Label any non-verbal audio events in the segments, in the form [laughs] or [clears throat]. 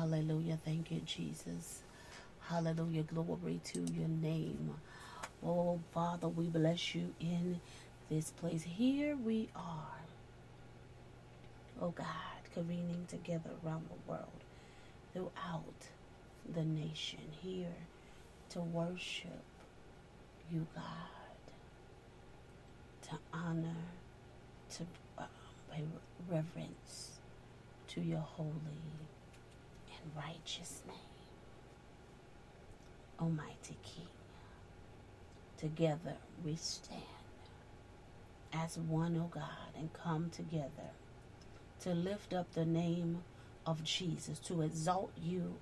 Hallelujah. Thank you, Jesus. Hallelujah. Glory to your name. Oh, Father, we bless you in this place. Here we are. Oh, God, convening together around the world, throughout the nation, here to worship you, God, to honor, to uh, pay reverence to your holy and righteous name. Almighty King, together we stand as one, O God, and come together to lift up the name of Jesus, to exalt you,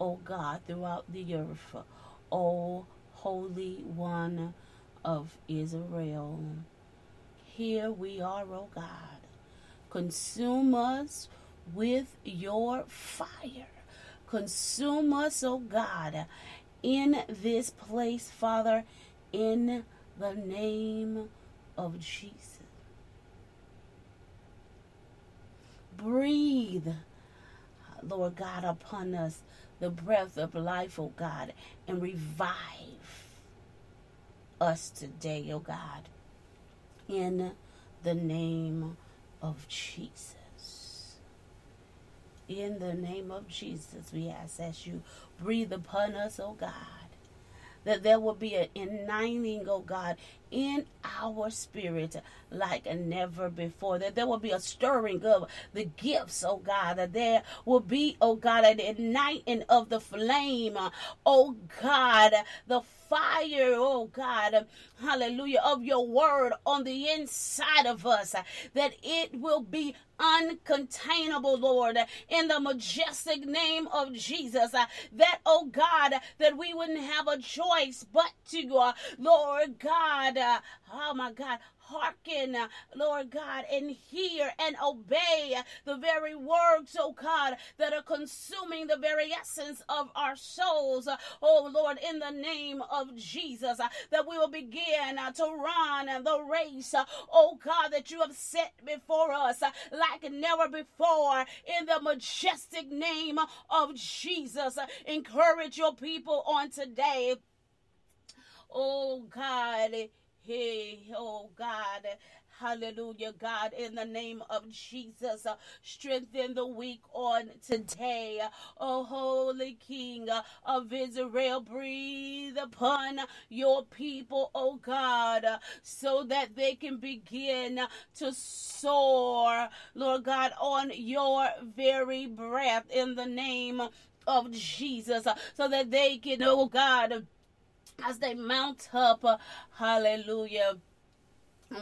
O God, throughout the earth, O Holy One of Israel. Here we are, O God. Consume us with your fire. Consume us, O oh God, in this place, Father, in the name of Jesus. Breathe, Lord God, upon us the breath of life, O God, and revive us today, O God, in the name of Jesus. In the name of Jesus, we ask that you breathe upon us, oh God, that there will be an uniting, oh God, in our spirit like never before. That there will be a stirring of the gifts, oh God. That there will be, oh God, an igniting of the flame, oh God, the fire, oh God, hallelujah, of your word on the inside of us, that it will be uncontainable, Lord, in the majestic name of Jesus. that, oh God, that we wouldn't have a choice but to, Lord God, uh, oh my God, hearken, uh, Lord God, and hear and obey the very words, oh God, that are consuming the very essence of our souls. Uh, oh Lord, in the name of Jesus, uh, that we will begin to run the race, oh God, that you have set before us like never before in the majestic name of Jesus. Encourage your people on today. Oh God, Hey, oh God. Hallelujah, God, in the name of Jesus, strengthen the weak on today. Oh, Holy King of Israel, breathe upon your people, oh God, so that they can begin to soar, Lord God, on your very breath in the name of Jesus, so that they can, oh God, as they mount up, uh, hallelujah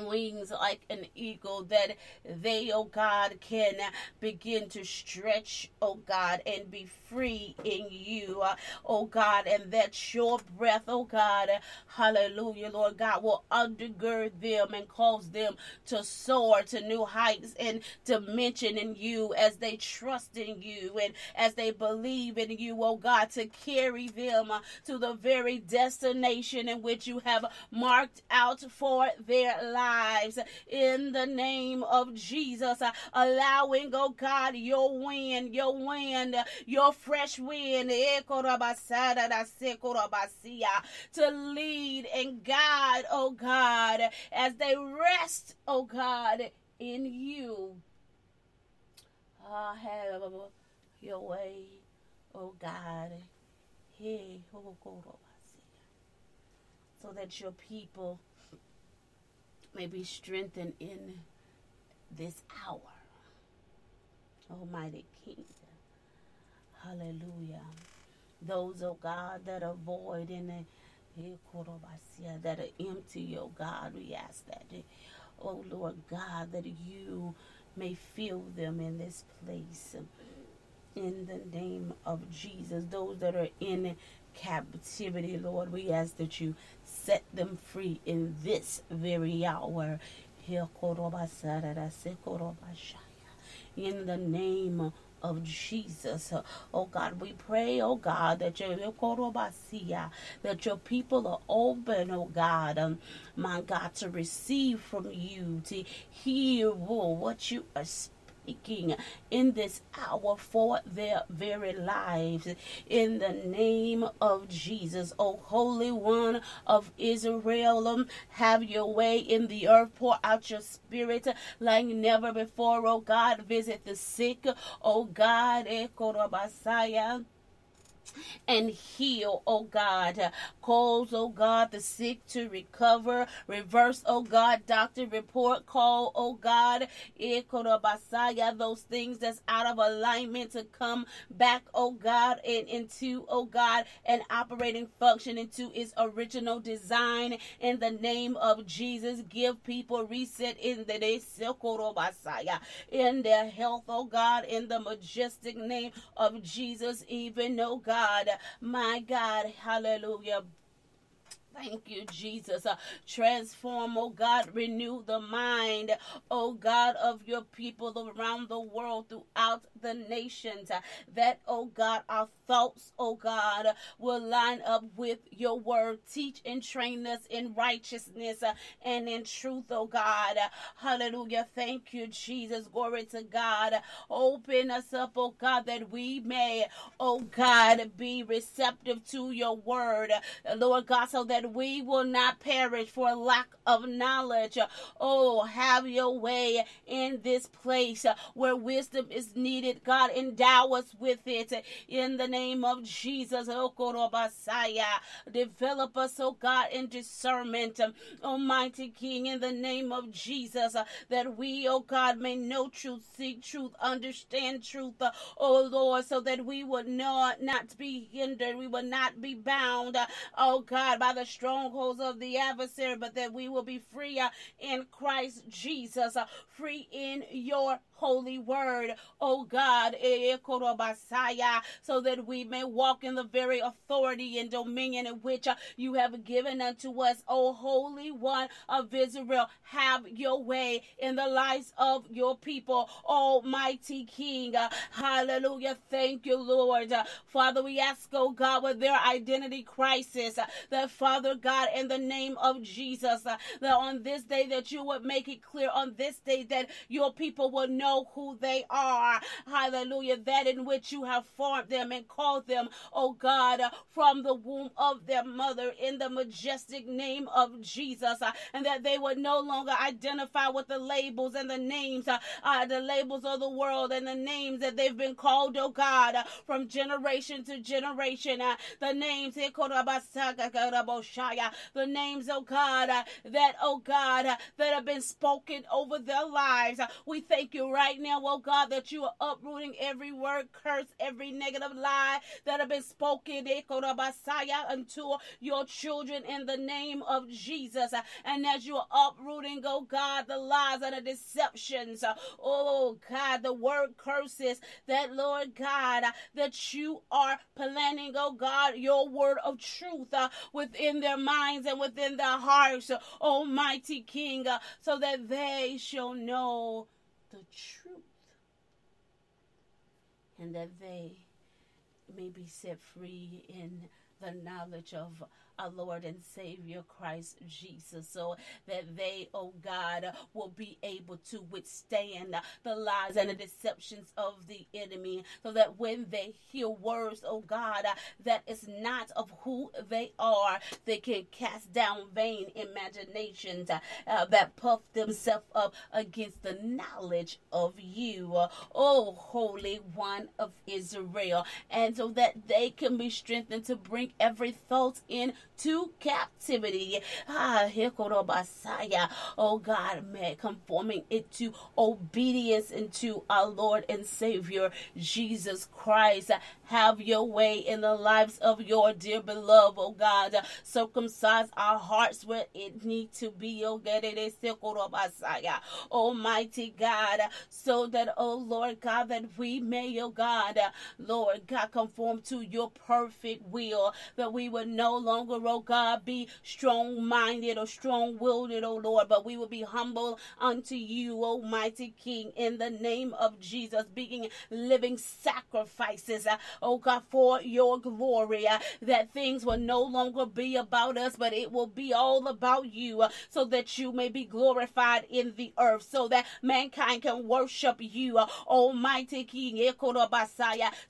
wings like an eagle that they oh god can begin to stretch oh god and be free in you oh god and that your breath oh god hallelujah lord god will undergird them and cause them to soar to new heights and dimension in you as they trust in you and as they believe in you oh god to carry them to the very destination in which you have marked out for their lives in the name of Jesus. Uh, allowing, oh God, your wind, your wind, your fresh wind eh, to lead and guide, oh God, as they rest, oh God, in you. I have your way, oh God. So that your people may be strengthened in this hour. Almighty King. Hallelujah. Those, oh God, that are void in the eh, that are empty, oh God, we ask that, eh, oh Lord God, that you may fill them in this place. In the name of Jesus, those that are in captivity, Lord, we ask that you set them free in this very hour. In the name of Jesus. Oh God, we pray, oh God, that your that your people are open, oh God, um, my God, to receive from you, to hear oh, what you are speaking in this hour for their very lives. In the name of Jesus, O Holy One of Israel, um, have your way in the earth. Pour out your spirit like never before, O God. Visit the sick, O God. And heal, oh God. Cause, oh God, the sick to recover. Reverse, oh God, doctor report. Call, oh God, eh, those things that's out of alignment to come back, oh God, and into, oh God, an operating function into its original design in the name of Jesus. Give people reset in the day, in their health, oh God, in the majestic name of Jesus, even, oh God. God. My God. Hallelujah. Thank you, Jesus. Uh, transform, oh God, renew the mind, oh God, of your people around the world, throughout the nations. Uh, that, oh God, our thoughts, oh God, will line up with your word. Teach and train us in righteousness uh, and in truth, oh God. Hallelujah. Thank you, Jesus. Glory to God. Open us up, oh God, that we may, oh God, be receptive to your word, Lord God, so that that we will not perish for lack of knowledge. Oh, have your way in this place where wisdom is needed. God, endow us with it in the name of Jesus. Oh, Develop us, oh God, in discernment, Almighty King, in the name of Jesus, that we, oh God, may know truth, seek truth, understand truth, oh Lord, so that we would not, not be hindered, we will not be bound, oh God, by the strongholds of the adversary, but that we will be free uh, in Christ Jesus, uh, free in your holy word, oh God, eh, so that we may walk in the very authority and dominion in which uh, you have given unto us, oh Holy One of Israel. Have your way in the lives of your people, Almighty King. Hallelujah. Thank you, Lord. Father, we ask, oh God, with their identity crisis, that Father God, in the name of Jesus, that on this day that you would make it clear on this day that your people will know know who they are. Hallelujah. That in which you have formed them and called them, oh God, from the womb of their mother in the majestic name of Jesus. Uh, and that they would no longer identify with the labels and the names, uh, uh the labels of the world and the names that they've been called, oh God, uh, from generation to generation. Uh, the names, the names, oh God, that, oh God, that have been spoken over their lives. We thank you right right now, oh God, that you are uprooting every word, curse, every negative lie that have been spoken unto your children in the name of Jesus. And as you are uprooting, oh God, the lies and the deceptions, oh God, the word curses that, Lord God, that you are planning, oh God, your word of truth uh, within their minds and within their hearts, Almighty King, uh, so that they shall know the truth. And that they may be set free in the knowledge of our Lord and Savior Christ Jesus, so that they, oh God, will be able to withstand the lies and the deceptions of the enemy, so that when they hear words, oh God, that is not of who they are, they can cast down vain imaginations uh, that puff themselves up against the knowledge of you, oh Holy One of Israel, and so that they can be strengthened to bring every thought in to captivity. Ah, oh God, man, conforming it to obedience into our Lord and Savior Jesus Christ. Have your way in the lives of your dear beloved, oh God. Circumcise our hearts where it need to be, oh God. Is Almighty God, so that, oh Lord God, that we may, oh God, Lord God, conform to your perfect will that we would no longer, oh God, be strong minded or strong willed, oh Lord, but we will be humble unto you, Almighty King, in the name of Jesus, being living sacrifices, uh, oh God, for your glory, uh, that things will no longer be about us, but it will be all about you, uh, so that you may be glorified in the earth, so that mankind can worship you, Almighty King,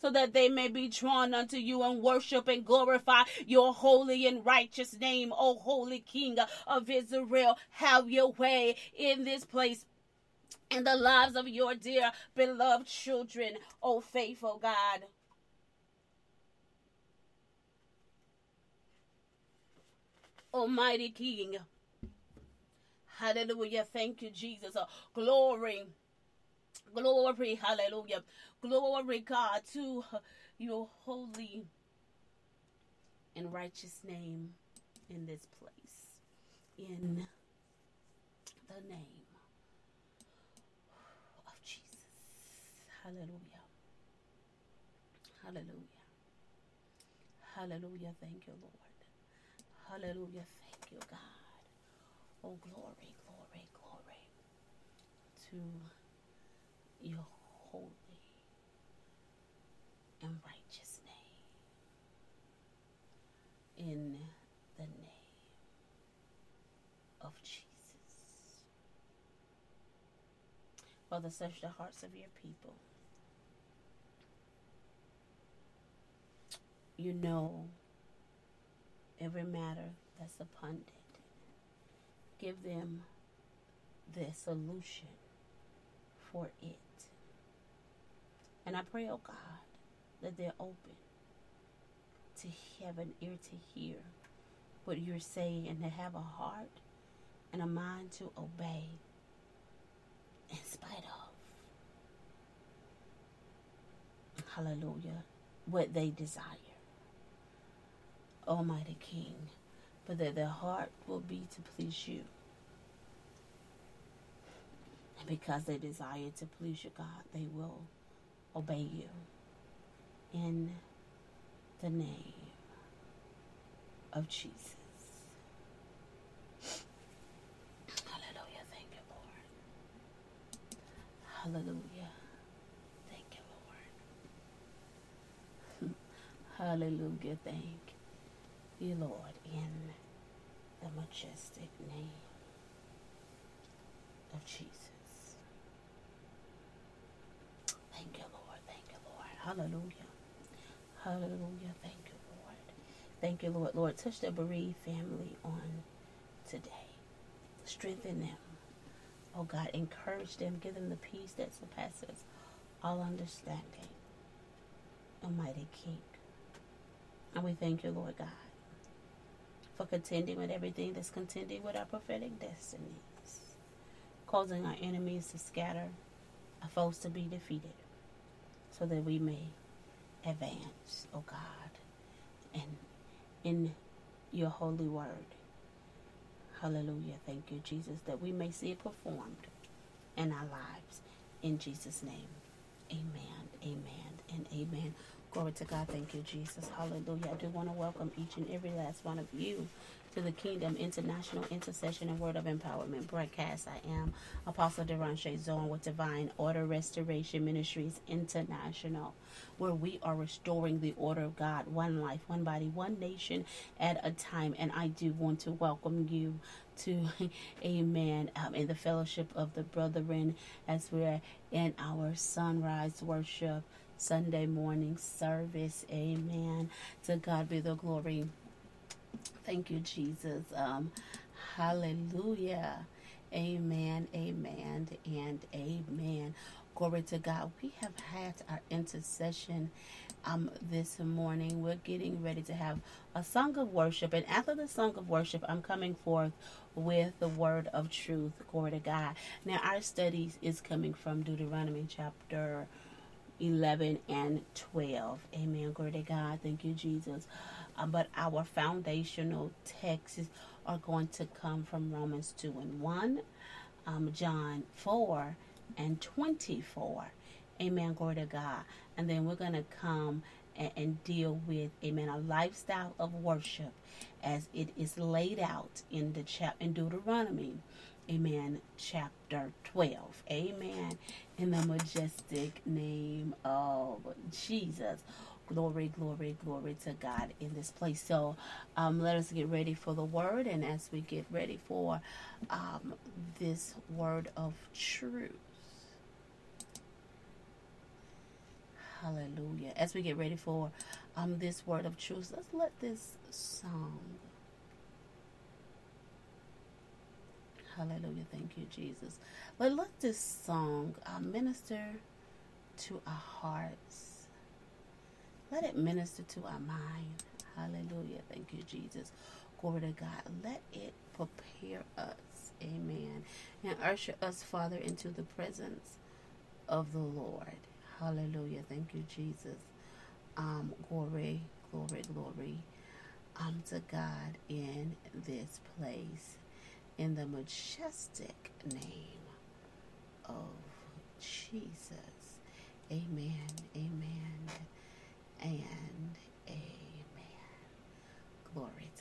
so that they may be drawn unto you and worship and glorify your holy righteous name, O Holy King of Israel. Have your way in this place in the lives of your dear beloved children, O faithful God. Almighty King. Hallelujah. Thank you, Jesus. Glory. Glory. Hallelujah. Glory, God, to your holy and righteous name in this place. In the name of Jesus. Hallelujah. Hallelujah. Hallelujah. Thank you, Lord. Hallelujah. Thank you, God. Oh, glory, glory, glory to your holy and righteous name. In the name of Jesus. Father, search the hearts of your people. You know every matter that's upon it. Give them the solution for it. And I pray, oh God, that they're open to have an ear to hear what you're saying and to have a heart and a mind to obey in spite of, hallelujah, what they desire. Almighty King, but that their heart will be to please you. And because they desire to please you, God, they will obey you. In the name of Jesus. Hallelujah. Thank you, Lord. Hallelujah. Thank you, Lord. [laughs] Hallelujah. Thank you, Lord, in the majestic name of Jesus. Thank you, Lord. Thank you, Lord. Hallelujah. Hallelujah. Thank you, Lord. Thank you, Lord. Lord, touch the bereaved family on today. Strengthen them. Oh God, encourage them. Give them the peace that surpasses all understanding. Almighty King. And we thank you, Lord God, for contending with everything that's contending with our prophetic destinies, causing our enemies to scatter, our foes to be defeated, so that we may advance, oh God, and in your holy word. Hallelujah. Thank you, Jesus, that we may see it performed in our lives. In Jesus' name, amen, amen, and amen. Glory to God. Thank you, Jesus. Hallelujah. I do want to welcome each and every last one of you to the Kingdom International Intercession and Word of Empowerment broadcast. I am Apostle Derashay Zorn with Divine Order Restoration Ministries International, where we are restoring the order of God, one life, one body, one nation at a time. And I do want to welcome you to, [laughs] amen, um, in the fellowship of the brethren as we're in our sunrise worship. Sunday morning service. Amen. To God be the glory. Thank you, Jesus. Um, hallelujah. Amen, amen, and amen. Glory to God. We have had our intercession um, this morning. We're getting ready to have a song of worship. And after the song of worship, I'm coming forth with the word of truth. Glory to God. Now, our studies is coming from Deuteronomy chapter 11 and 12. Amen. Glory to God. Thank you, Jesus. Uh, but our foundational texts are going to come from Romans 2 and 1, um, John 4 and 24. Amen. Glory to God. And then we're going to come and, and deal with, amen, a lifestyle of worship as it is laid out in the chap in Deuteronomy, amen, chapter 12. Amen. In the majestic name of Jesus. Glory, glory, glory to God in this place. So um, let us get ready for the word. And as we get ready for um, this word of truth, hallelujah. As we get ready for um, this word of truth, let's let this song. Hallelujah. Thank you, Jesus. But let this song uh, minister to our hearts let it minister to our mind. Hallelujah. Thank you, Jesus. Glory to God. Let it prepare us. Amen. And usher us, Father, into the presence of the Lord. Hallelujah. Thank you, Jesus. Um, glory, glory, glory. Um, to God in this place. In the majestic name of Jesus. Amen. Amen and amen. Glory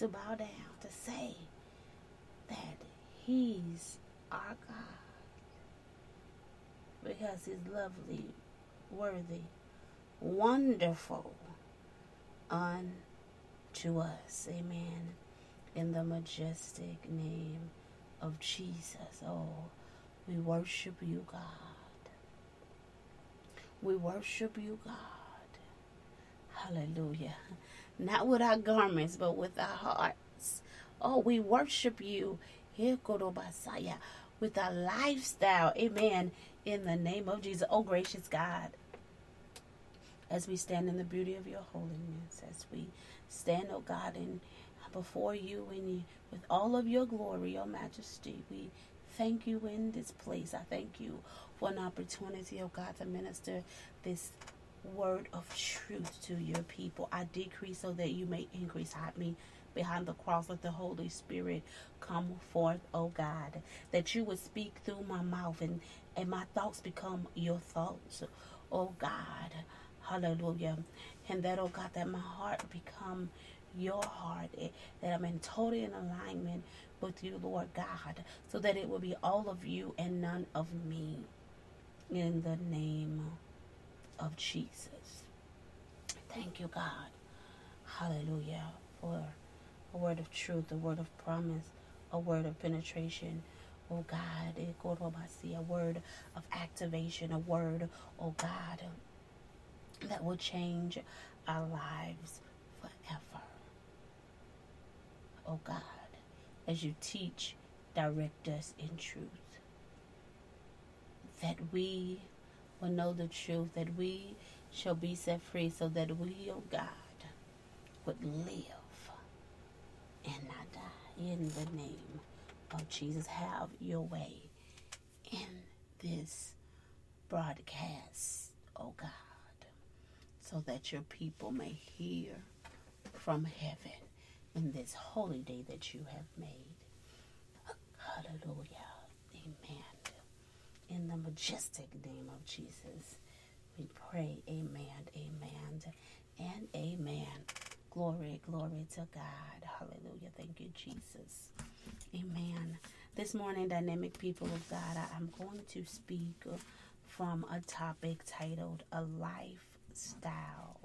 to bow down, to say that He's our God because He's lovely, worthy, wonderful unto us. Amen. In the majestic name of Jesus. Oh, we worship you, God. We worship you, God. Hallelujah. Not with our garments, but with our hearts. Oh, we worship you. With our lifestyle. Amen. In the name of Jesus. Oh, gracious God. As we stand in the beauty of your holiness, as we stand, oh God, in before you and with all of your glory, your majesty, we thank you in this place. I thank you for an opportunity, oh God, to minister this word of truth to your people. I decrease so that you may increase. Hide me behind the cross. Let the Holy Spirit come forth, oh God, that you would speak through my mouth and, and my thoughts become your thoughts, oh God. Hallelujah. And that, oh God, that my heart become your heart, eh, that I'm in total in alignment with you, Lord God, so that it will be all of you and none of me. In the name of Jesus. Thank you, God. Hallelujah. For a word of truth, a word of promise, a word of penetration. Oh God, eh, a word of activation, a word, oh God, that will change our lives forever. Oh God, as you teach, direct us in truth. That we will know the truth, that we shall be set free, so that we, oh God, would live and not die. In the name of Jesus, have your way in this broadcast, oh God so that your people may hear from heaven in this holy day that you have made. Hallelujah. In the majestic name of Jesus, we pray, Amen, Amen, and Amen. Glory, glory to God. Hallelujah. Thank you, Jesus. Amen. This morning, dynamic people of God, I'm going to speak from a topic titled A lifestyle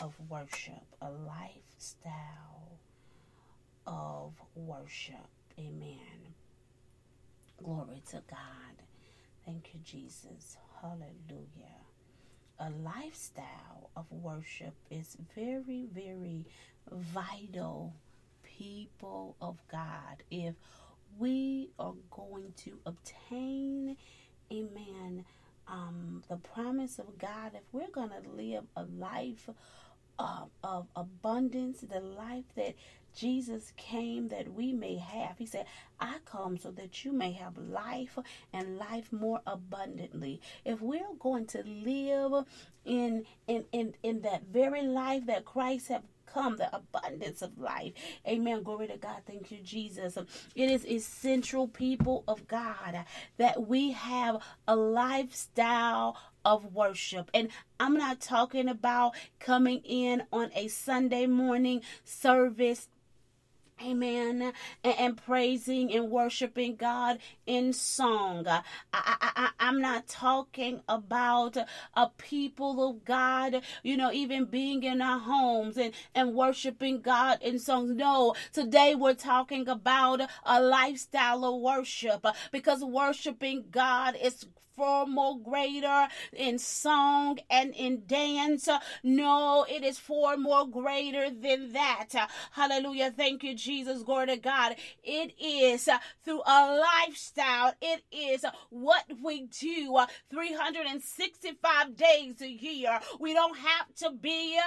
of worship, a lifestyle of worship. Amen. Glory to God. Thank you, Jesus. Hallelujah. A lifestyle of worship is very, very vital, people of God. If we are going to obtain, amen, um, the promise of God, if we're going to live a life of abundance, the life that Jesus came that we may have. He said, I come so that you may have life and life more abundantly. If we're going to live in in in, in that very life that Christ have come, the abundance of life. Amen. Glory to God. Thank you, Jesus. It is essential, people of God, that we have a lifestyle of worship. And I'm not talking about coming in on a Sunday morning service Amen. And, and, praising and worshiping God in song. I, I, I, am not talking about a people of God, you know, even being in our homes and, and worshiping God in songs. No, today we're talking about a lifestyle of worship because worshiping God is more greater in song and in dance. No, it is far more greater than that. Hallelujah. Thank you, Jesus. Glory to God. It is through a lifestyle. It is what we do 365 days a year. We don't have to be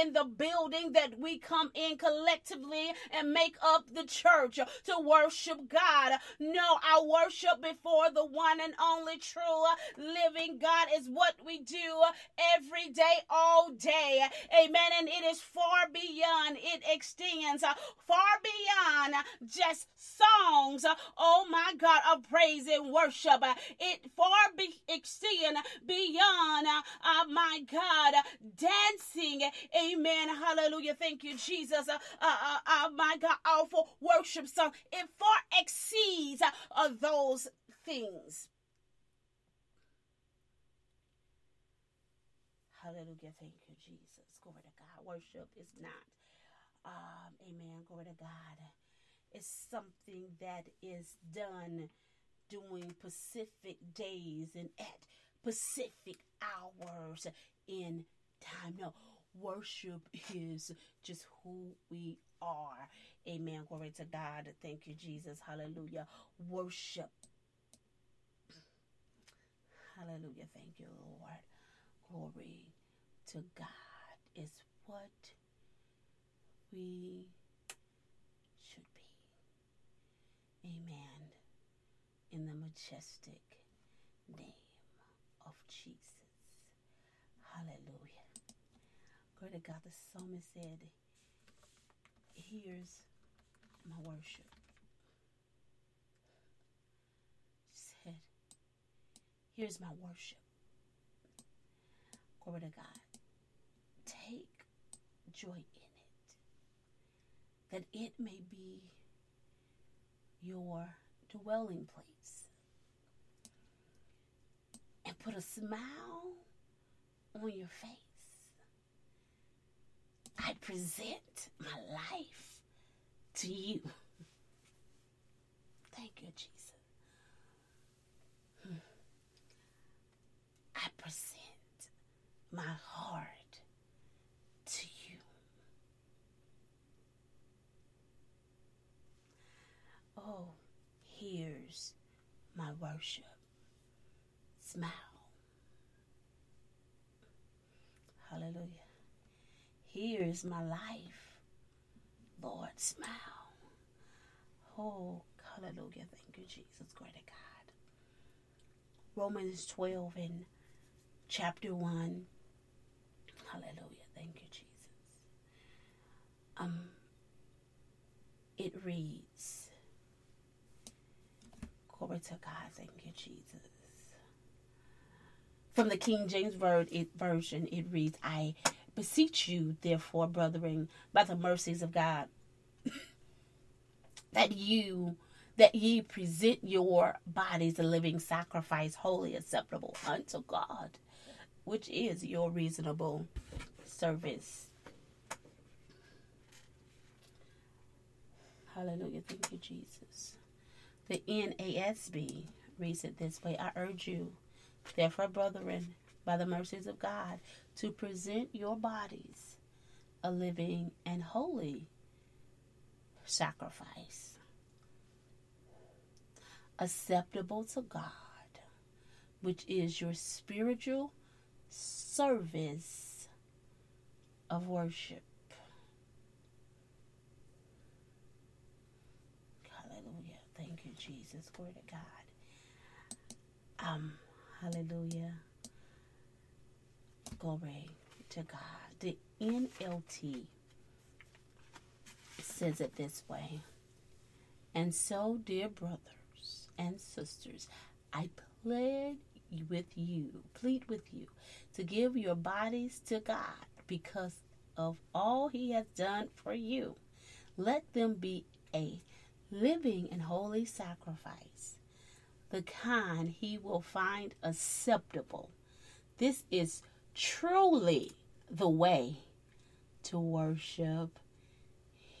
in the building that we come in collectively and make up the church to worship God. No, I worship before the one and only true living God is what we do every day, all day. Amen. And it is far beyond, it extends far beyond just songs. Oh my God, of praise and worship. It far be extend beyond, uh, my God, dancing. Amen. Hallelujah. Thank you, Jesus. Uh, uh, uh, my God, awful worship song. It far exceeds uh, those things. Hallelujah. Thank you, Jesus. Glory to God. Worship is not, um, amen. Glory to God. It's something that is done during Pacific days and at Pacific hours in time. No, worship is just who we are. Amen. Glory to God. Thank you, Jesus. Hallelujah. Worship. Hallelujah. Thank you, Lord. Glory to God is what we should be. Amen. In the majestic name of Jesus. Hallelujah. Glory to God. The psalmist said, Here's my worship. She said, Here's my worship. Glory to God. Joy in it, that it may be your dwelling place. And put a smile on your face. I present my life to you. [laughs] Thank you, Jesus. Hmm. I present my heart to you. Oh, here's my worship. Smile. Hallelujah. Here's my life. Lord, smile. Oh, hallelujah. Thank you, Jesus. Great God. Romans 12 and chapter 1 Hallelujah. Thank you, Jesus. Um, it reads, Glory to God. Thank you, Jesus. From the King James Version, it reads, I beseech you, therefore, brethren, by the mercies of God, that you that ye present your bodies a living sacrifice, holy, acceptable unto God, which is your reasonable service. Hallelujah. Thank you, Jesus. The NASB reads it this way I urge you, therefore, brethren, by the mercies of God, to present your bodies a living and holy sacrifice, acceptable to God, which is your spiritual service of worship. Hallelujah. Thank you, Jesus. Glory to God. Um, hallelujah. Glory to God. The NLT says it this way. And so, dear brothers and sisters, I plead with you, plead with you to give your bodies to God because of all He has done for you. Let them be a living in holy sacrifice, the kind He will find acceptable. This is truly the way to worship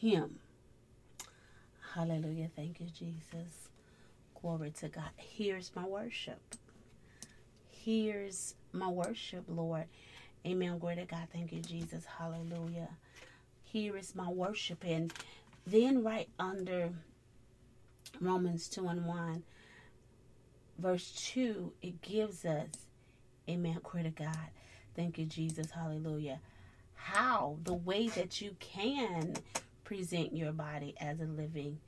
Him. Hallelujah. Thank you, Jesus. Glory to God. Here's my worship. Here's my worship, Lord. Amen. Glory to God. Thank you, Jesus. Hallelujah. Here is my worship. And then right under Romans 2 and 1, verse 2, it gives us, Amen. Glory to God. Thank you, Jesus. Hallelujah. How, the way that you can present your body as a living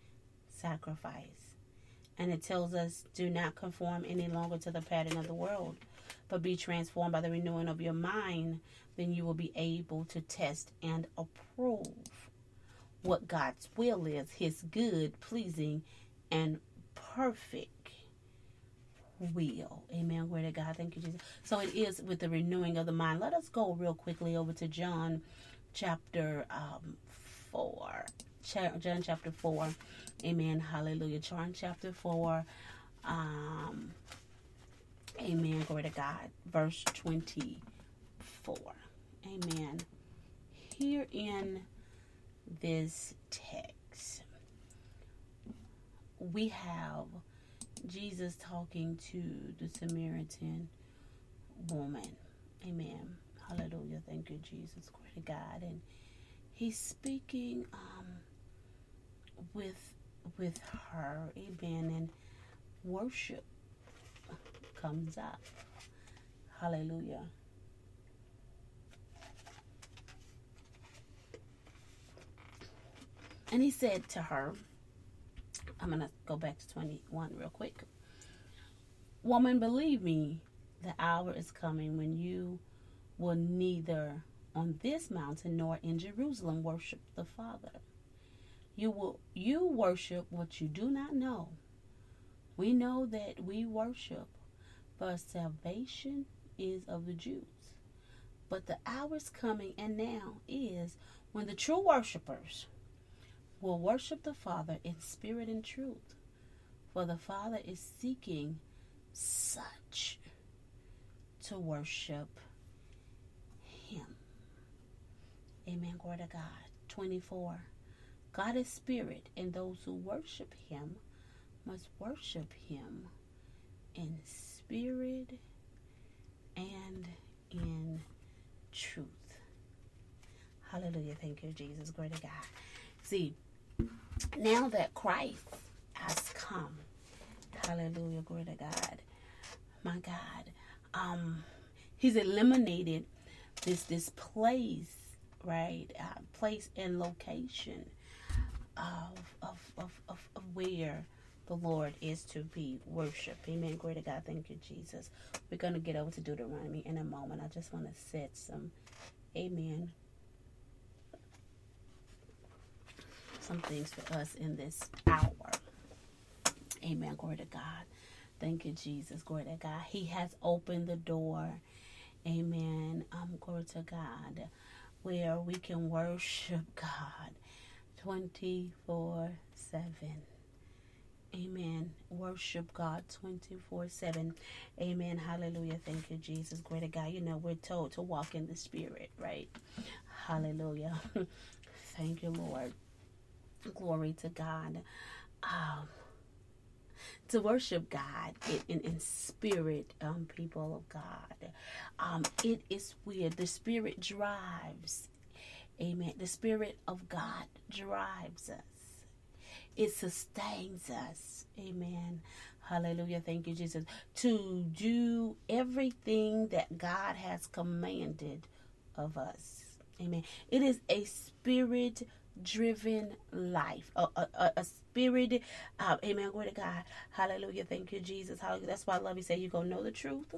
sacrifice. And it tells us, do not conform any longer to the pattern of the world, but be transformed by the renewing of your mind. Then you will be able to test and approve what God's will is, his good, pleasing, and perfect will. Amen. Glory to God. Thank you, Jesus. So it is with the renewing of the mind. Let us go real quickly over to John chapter um, 4. John chapter 4. Amen. Hallelujah. John chapter 4. Um, amen. Glory to God. Verse 24. Amen. Here in this text, we have Jesus talking to the Samaritan woman. Amen. Hallelujah. Thank you, Jesus. Glory to God. And he's speaking um, with with her. Amen. And worship comes up. Hallelujah. And he said to her, I'm going to go back to 21 real quick. Woman, believe me, the hour is coming when you will neither on this mountain nor in Jerusalem worship the Father. You will you worship what you do not know. We know that we worship, but salvation is of the Jews. But the hour is coming and now is when the true worshipers will worship the Father in spirit and truth. For the Father is seeking such to worship Him. Amen. Glory to God. 24. God is spirit, and those who worship Him must worship Him in spirit and in truth. Hallelujah. Thank you, Jesus. Glory to God. See, now that Christ has come, hallelujah, glory to God, my God, um, He's eliminated this this place, right? Uh, place and location of, of of, of of where the Lord is to be worshiped. Amen. Glory to God. Thank you, Jesus. We're going to get over to Deuteronomy in a moment. I just want to set some, amen, some things for us in this hour. Amen. Glory to God. Thank you, Jesus. Glory to God. He has opened the door. Amen. Um, glory to God. Where we can worship God 24 7. Amen. Worship God 24 7. Amen. Hallelujah. Thank you, Jesus. Glory to God. You know, we're told to walk in the Spirit, right? Hallelujah. [laughs] Thank you, Lord. Glory to God. Um, to worship God in, in, spirit, um, people of God. Um, it is weird. The Spirit drives. Amen. The Spirit of God drives us. It sustains us. Amen. Hallelujah. Thank you, Jesus. To do everything that God has commanded of us. Amen. It is a spirit driven life, a, a, a spirit. Uh, amen. Glory to God. Hallelujah. Thank you, Jesus. Hallelujah. That's why I love you. Say you're going to know the truth,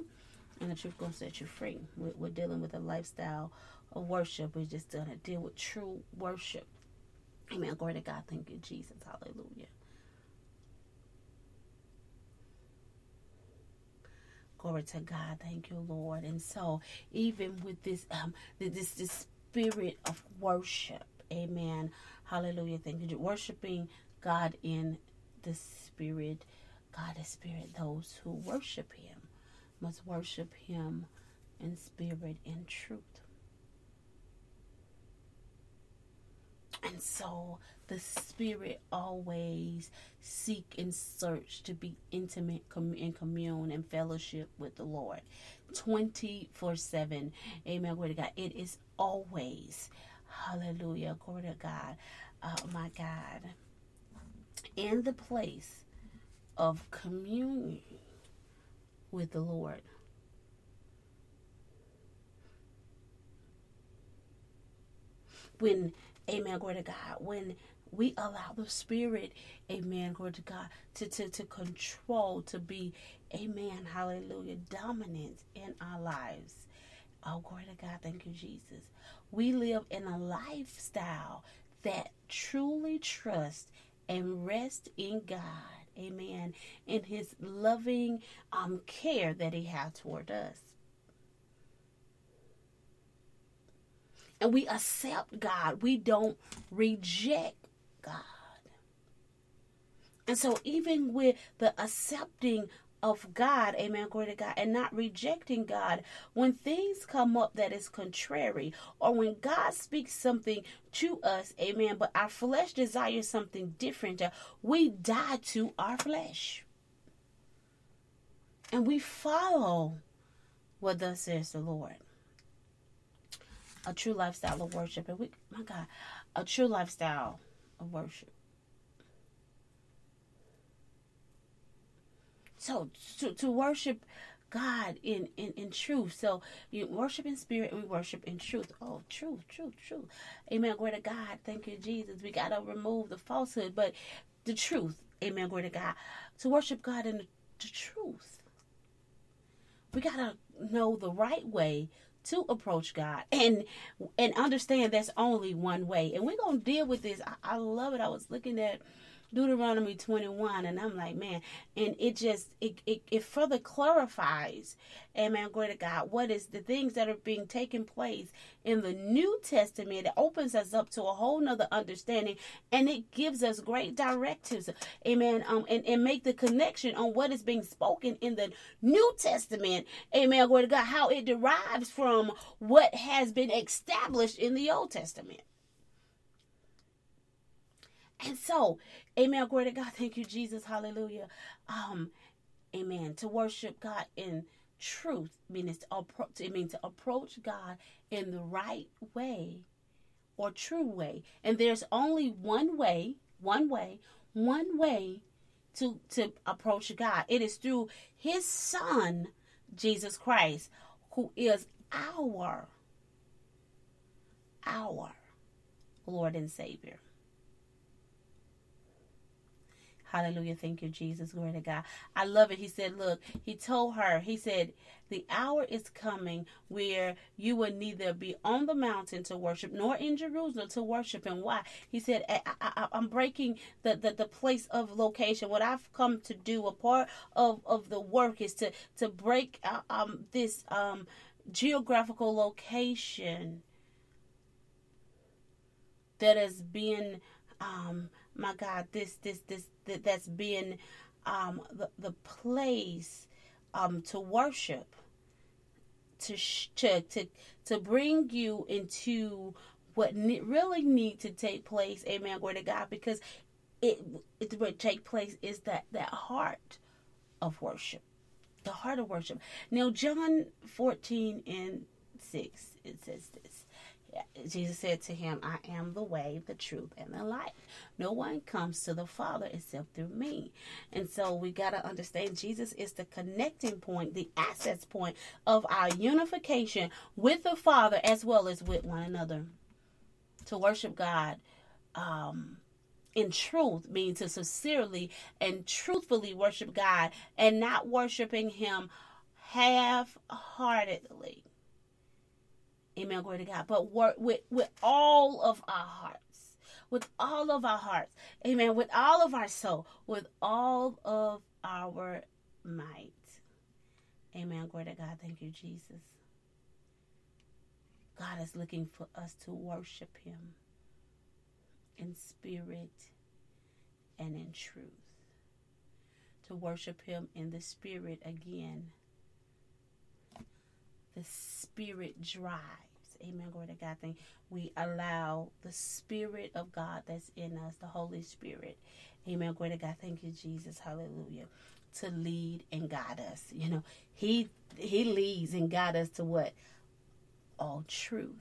and the truth going to set you free. We're, we're dealing with a lifestyle of worship. We're just going to deal with true worship. Amen. Glory to God. Thank you, Jesus. Hallelujah. Glory to God. Thank you, Lord. And so, even with this, um, this this spirit of worship, Amen. Hallelujah. Thank you. Worshiping God in the Spirit. God is Spirit. Those who worship Him must worship Him in spirit and truth. And so the Spirit always seek and search to be intimate and commune and fellowship with the Lord 24 7. Amen. Glory to God. It is always, hallelujah, glory to God, oh my God, in the place of communion with the Lord. When, amen, glory to God, when we allow the Spirit, amen, glory to God, to, to, to control, to be, amen, hallelujah, dominant in our lives. Oh, glory to God. Thank you, Jesus. We live in a lifestyle that truly trusts and rests in God. Amen. In his loving um, care that he has toward us. And we accept God. We don't reject God. And so, even with the accepting of God, amen, glory to God, and not rejecting God, when things come up that is contrary, or when God speaks something to us, amen, but our flesh desires something different, we die to our flesh. And we follow what thus says the Lord. A true lifestyle of worship. And we, my God, a true lifestyle of worship. So to, to worship God in, in, in truth. So you worship in spirit and we worship in truth. Oh, truth, truth, truth. Amen. Glory to God. Thank you, Jesus. We got to remove the falsehood, but the truth. Amen. Glory to God. To worship God in the, truth. We got to know the right way to approach God and and understand that's only one way. And we're going to deal with this. I, I love it. I was looking at Deuteronomy 21 and I'm like, man, and it just it, it, it further clarifies, amen, glory to God, what is the things that are being taken place in the New Testament. It opens us up to a whole nother understanding and it gives us great directives, amen, um, and, and make the connection on what is being spoken in the New Testament, amen, glory to God, how it derives from what has been established in the Old Testament. And so, amen. Glory to God. Thank you, Jesus. Hallelujah. Um, amen. To worship God in truth means to approach it means to approach God in the right way or true way. And there's only one way, one way, one way to to approach God. It is through his son, Jesus Christ, who is our our Lord and Savior. Hallelujah. Thank you, Jesus. Glory to God. I love it. He said, Look, he told her, He said, The hour is coming where you will neither be on the mountain to worship nor in Jerusalem to worship. And why? He said, I, am breaking the, the, the place of location. What I've come to do, a part of, of the work is to, to break uh, um, this um, geographical location that has been. Um, my God, this this this that, that's been um, the the place um, to worship, to to to to bring you into what ne- really need to take place. Amen. Glory to God, because it it what take place is that that heart of worship, the heart of worship. Now, John fourteen and six it says this. Jesus said to him, I am the way, the truth, and the life. No one comes to the Father except through me. And so we got to understand Jesus is the connecting point, the access point of our unification with the Father as well as with one another. To worship God um, in truth means to sincerely and truthfully worship God and not worshiping Him half heartedly Amen. Glory to God. But work with, with all of our hearts. With all of our hearts. Amen. With all of our soul. With all of our might. Amen. Glory to God. Thank you, Jesus. God is looking for us to worship Him in spirit and in truth. To worship Him in the spirit again. The spirit drives Amen. Glory to God. Thank we allow the Spirit of God that's in us, the Holy Spirit. Amen. Glory to God. Thank you, Jesus. Hallelujah. To lead and guide us. You know, He He leads and guide us to what? All truth.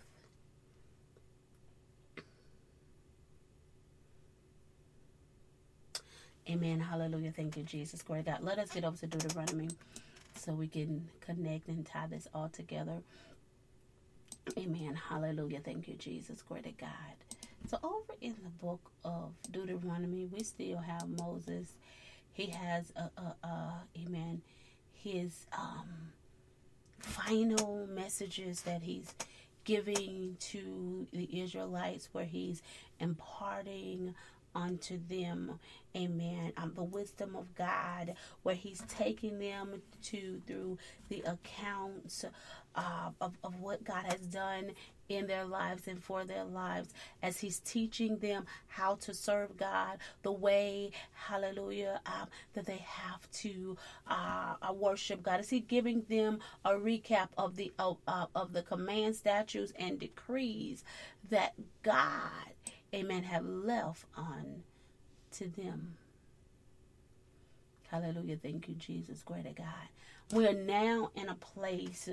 Amen. Hallelujah. Thank you, Jesus. Glory to God. Let us get over to Deuteronomy so we can connect and tie this all together. Amen. Hallelujah. Thank you, Jesus. Glory to God. So, over in the book of Deuteronomy, we still have Moses. He has a, a, a amen, his um, final messages that he's giving to the Israelites, where he's imparting unto them, amen, um, the wisdom of God, where He's taking them to through the accounts uh, of, of what God has done in their lives and for their lives as he's teaching them how to serve God the way hallelujah um, that they have to uh, uh, worship God. Is he giving them a recap of the uh, of the command statutes and decrees that God amen, have left on to them. Hallelujah. Thank you, Jesus. Great God. We are now in a place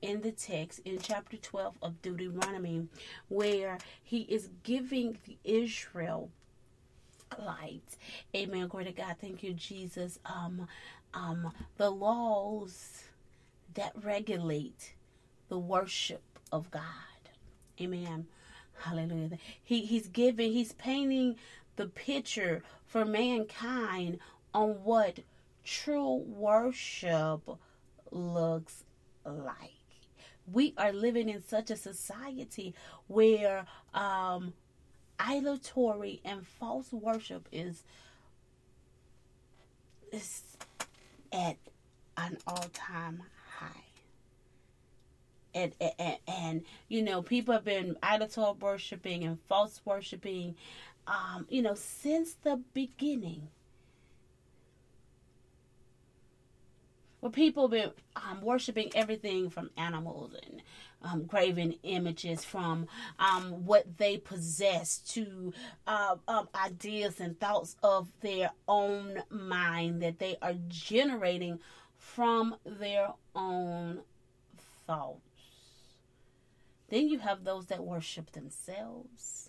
in the text in chapter 12 of Deuteronomy where he is giving the Israel light. Amen. Glory to God. Thank you, Jesus. Um, um, the laws that regulate the worship of God. Amen. Hallelujah. He he's giving, he's painting the picture for mankind on what true worship looks like. We are living in such a society where um, idolatry and false worship is is at an all time high and, and, and you know people have been idol worshiping and false worshiping um, you know since the beginning where people have been um, worshiping everything from animals and um, graven images from um, what they possess to uh, um, ideas and thoughts of their own mind that they are generating from their own thoughts. Then you have those that worship themselves.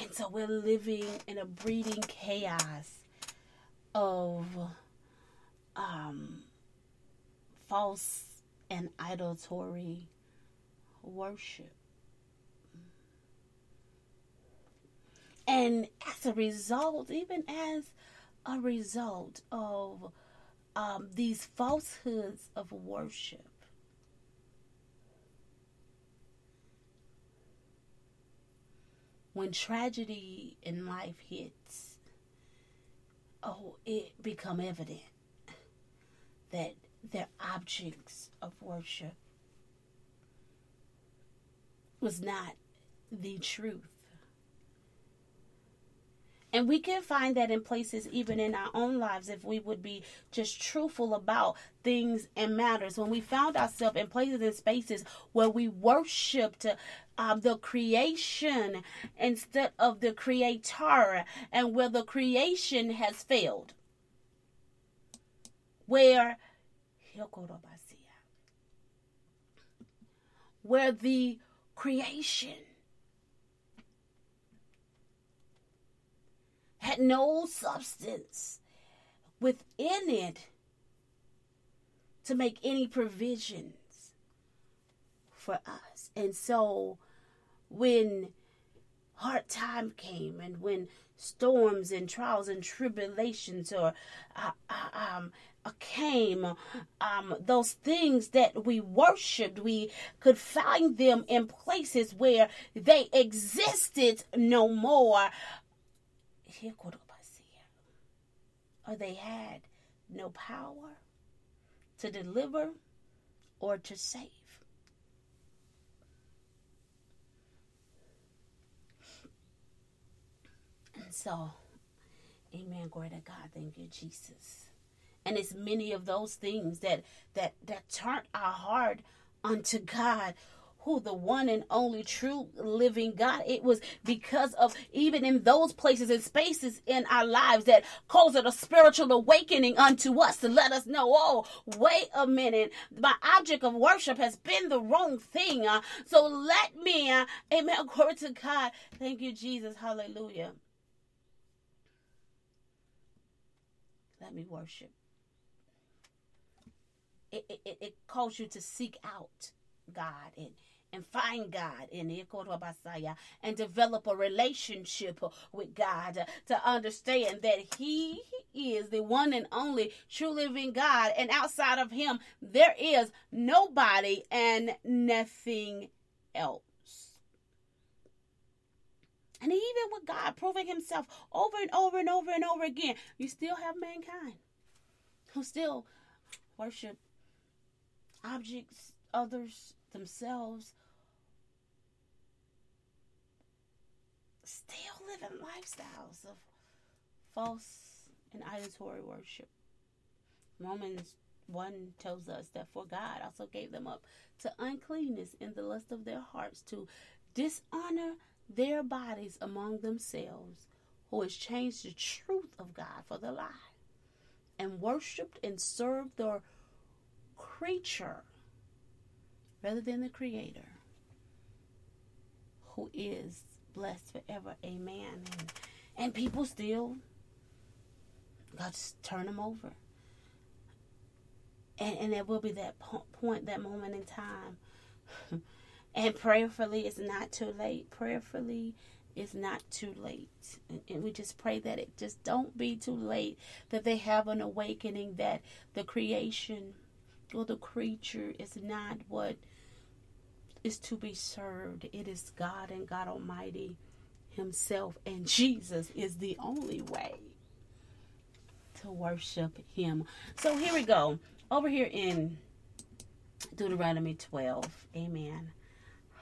And so we're living in a breeding chaos of um, false and idolatory worship. And as a result, even as a result of um, these falsehoods of worship. When tragedy in life hits, oh, it become evident that their objects of worship was not the truth and we can find that in places, even in our own lives, if we would be just truthful about things and matters. When we found ourselves in places and spaces where we worshiped um, the creation instead of the creator, and where the creation has failed, where where the creation had no substance within it to make any provisions for us. And so when hard time came and when storms and trials and tribulations or uh, uh, um, uh, came um, those things that we worshiped we could find them in places where they existed no more or they had no power to deliver or to save. And so, Amen. Glory to God. Thank you, Jesus. And it's many of those things that that that turn our heart unto God who the one and only true living God. It was because of even in those places and spaces in our lives that caused a spiritual awakening unto us to let us know, oh, wait a minute, my object of worship has been the wrong thing. Uh, so let me, uh, amen, [laughs] glory to God. Thank you, Jesus. Hallelujah. Let me worship. It, it, it calls you to seek out God and and find God in and develop a relationship with God to understand that He is the one and only true living God, and outside of Him, there is nobody and nothing else. And even with God proving Himself over and over and over and over again, you still have mankind who still worship objects, others, themselves, still living lifestyles of false and idolatory worship. Romans 1 tells us that for God also gave them up to uncleanness in the lust of their hearts to dishonor their bodies among themselves, who has changed the truth of God for the lie, and worshiped and served their creature rather than the creator, who is blessed forever. Amen. And, and people still, God just turn them over. And, and there will be that point, that moment in time. [laughs] and prayerfully, it's not too late. Prayerfully, it's not too late. And, and we just pray that it just don't be too late, that they have an awakening that the creation or the creature is not what is to be served. It is God and God Almighty Himself, and Jesus is the only way to worship Him. So here we go. Over here in Deuteronomy 12. Amen.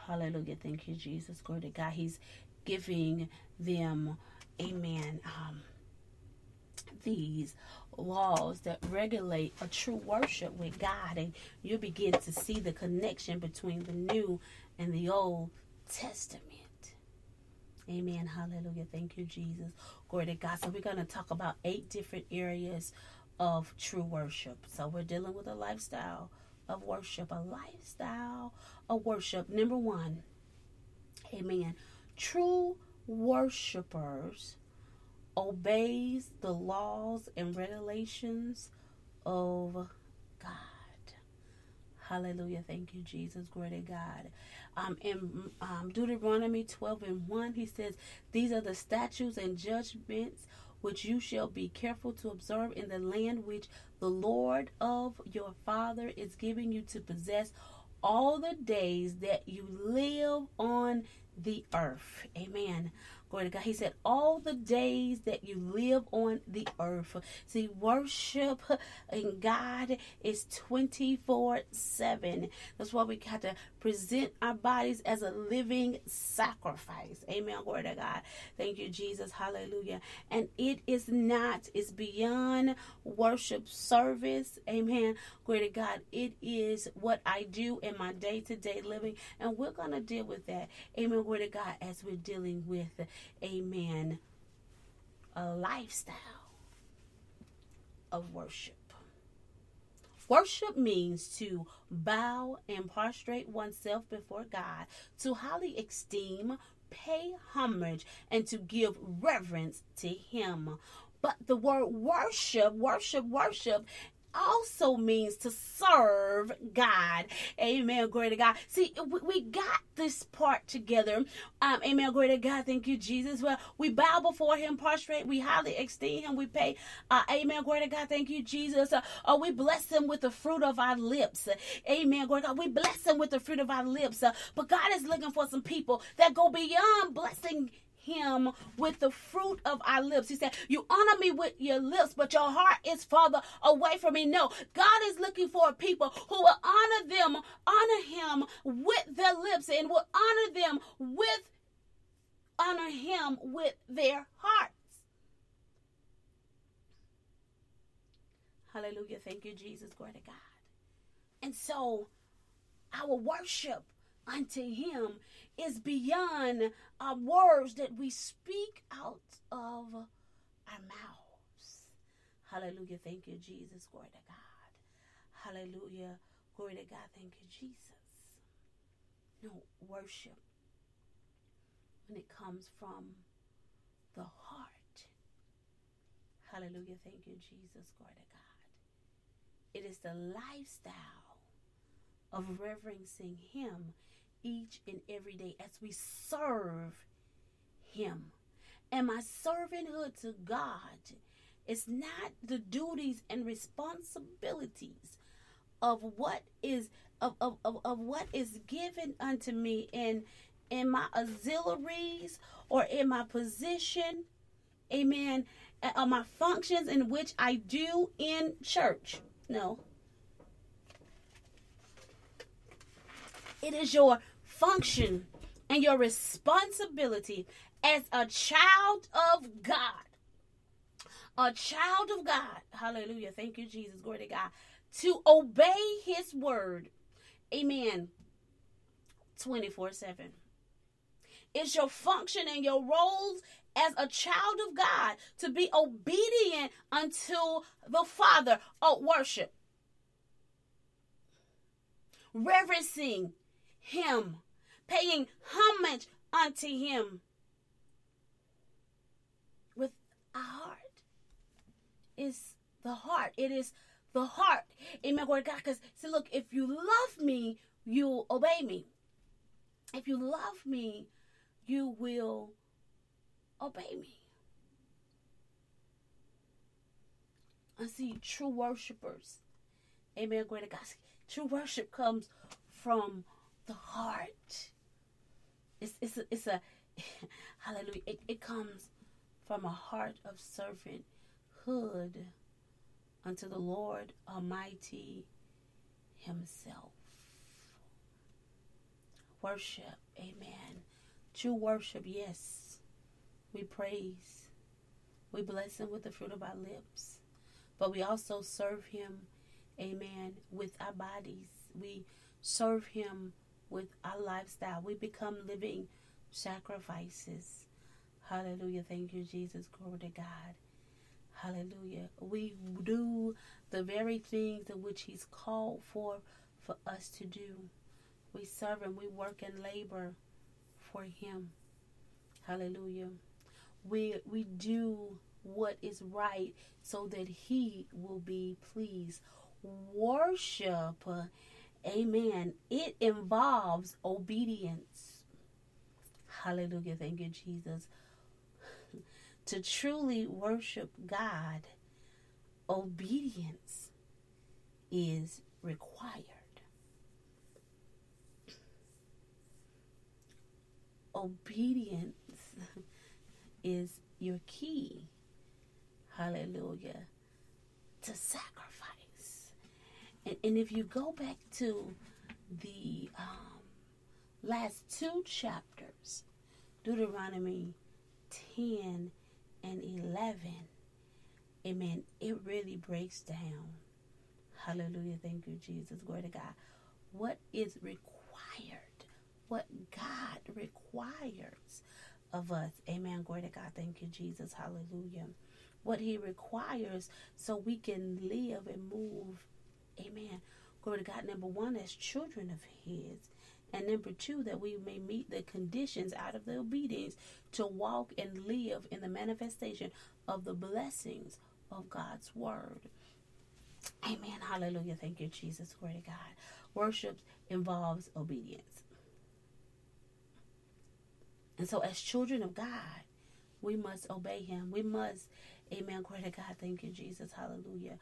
Hallelujah. Thank you, Jesus. Glory to God. He's giving them, amen, um, these laws that regulate a true worship with God, and you begin to see the connection between the New and the Old Testament. Amen. Hallelujah. Thank you, Jesus. Glory to God. So, we're going to talk about eight different areas of true worship. So, we're dealing with a lifestyle of worship, a lifestyle of worship. Number one, amen. True worshipers obeys the laws and regulations of God. Hallelujah. Thank you, Jesus. Glory to God. Um, in um, Deuteronomy 12 and 1, he says, These are the statutes and judgments which you shall be careful to observe in the land which the Lord of your father is giving you to possess all the days that you live on the earth. Amen. Glory to God. He said, All the days that you live on the earth. See, worship in God is 24 7. That's why we got to present our bodies as a living sacrifice. Amen. Glory to God. Thank you, Jesus. Hallelujah. And it is not, it's beyond worship service. Amen. Glory to God. It is what I do in my day to day living. And we're going to deal with that. Amen. Glory to God as we're dealing with amen, a lifestyle of worship. Worship means to bow and prostrate oneself before God, to highly esteem, pay homage, and to give reverence to Him. But the word worship, worship, worship also means to serve God. Amen. Glory to God. See, we got this part together. Um, amen. Glory to God. Thank you, Jesus. Well, we bow before Him, prostrate. We highly esteem Him. We pay. Uh, amen. Glory to God. Thank you, Jesus. Uh, uh, we bless Him with the fruit of our lips. Amen. Glory to God. We bless Him with the fruit of our lips. Uh, but God is looking for some people that go beyond blessing him with the fruit of our lips. He said, You honor me with your lips, but your heart is farther away from me. No, God is looking for people who will honor them, honor him with their lips, and will honor them with honor him with their hearts. Hallelujah. Thank you, Jesus. Glory to God. And so our worship unto him is beyond our words that we speak out of our mouths. Hallelujah. Thank you, Jesus. Glory to God. Hallelujah. Glory to God. Thank you, Jesus. No, worship when it comes from the heart. Hallelujah. Thank you, Jesus. Glory to God. It is the lifestyle of reverencing Him each and every day as we serve Him. And my servanthood to God? Is not the duties and responsibilities of what is of, of, of, of what is given unto me in in my auxiliaries or in my position amen uh, my functions in which i do in church. No it is your function and your responsibility as a child of god a child of god hallelujah thank you jesus glory to god to obey his word amen 24 7 it's your function and your roles as a child of God to be obedient unto the Father. of worship. Reverencing Him, paying homage unto Him with a heart. Is the heart. It is the heart. Amen. Glory God. Because, see, look, if you love me, you'll obey me. If you love me, you will obey me. I see true worshipers. Amen. Greater God. True worship comes from the heart. It's it's a, it's a [laughs] hallelujah. It, it comes from a heart of servanthood unto the Lord Almighty Himself. Worship. Amen. True worship, yes. We praise. We bless Him with the fruit of our lips. But we also serve Him, amen, with our bodies. We serve Him with our lifestyle. We become living sacrifices. Hallelujah. Thank you, Jesus. Glory to God. Hallelujah. We do the very things in which He's called for for us to do. We serve Him. We work and labor for him. Hallelujah. We we do what is right so that he will be pleased. Worship, amen. It involves obedience. Hallelujah. Thank you, Jesus. to truly worship God, obedience is required. obedience is your key. Hallelujah. To sacrifice. And, and if you go back to the um, last two chapters, Deuteronomy 10 and 11, amen, it really breaks down. Hallelujah. Thank you, Jesus. Glory to God. What is required what God requires of us. Amen. Glory to God. Thank you, Jesus. Hallelujah. What He requires so we can live and move. Amen. Glory to God. Number one, as children of His. And number two, that we may meet the conditions out of the obedience to walk and live in the manifestation of the blessings of God's Word. Amen. Hallelujah. Thank you, Jesus. Glory to God. Worship involves obedience. And so, as children of God, we must obey Him. We must, amen, glory to God. Thank you, Jesus. Hallelujah.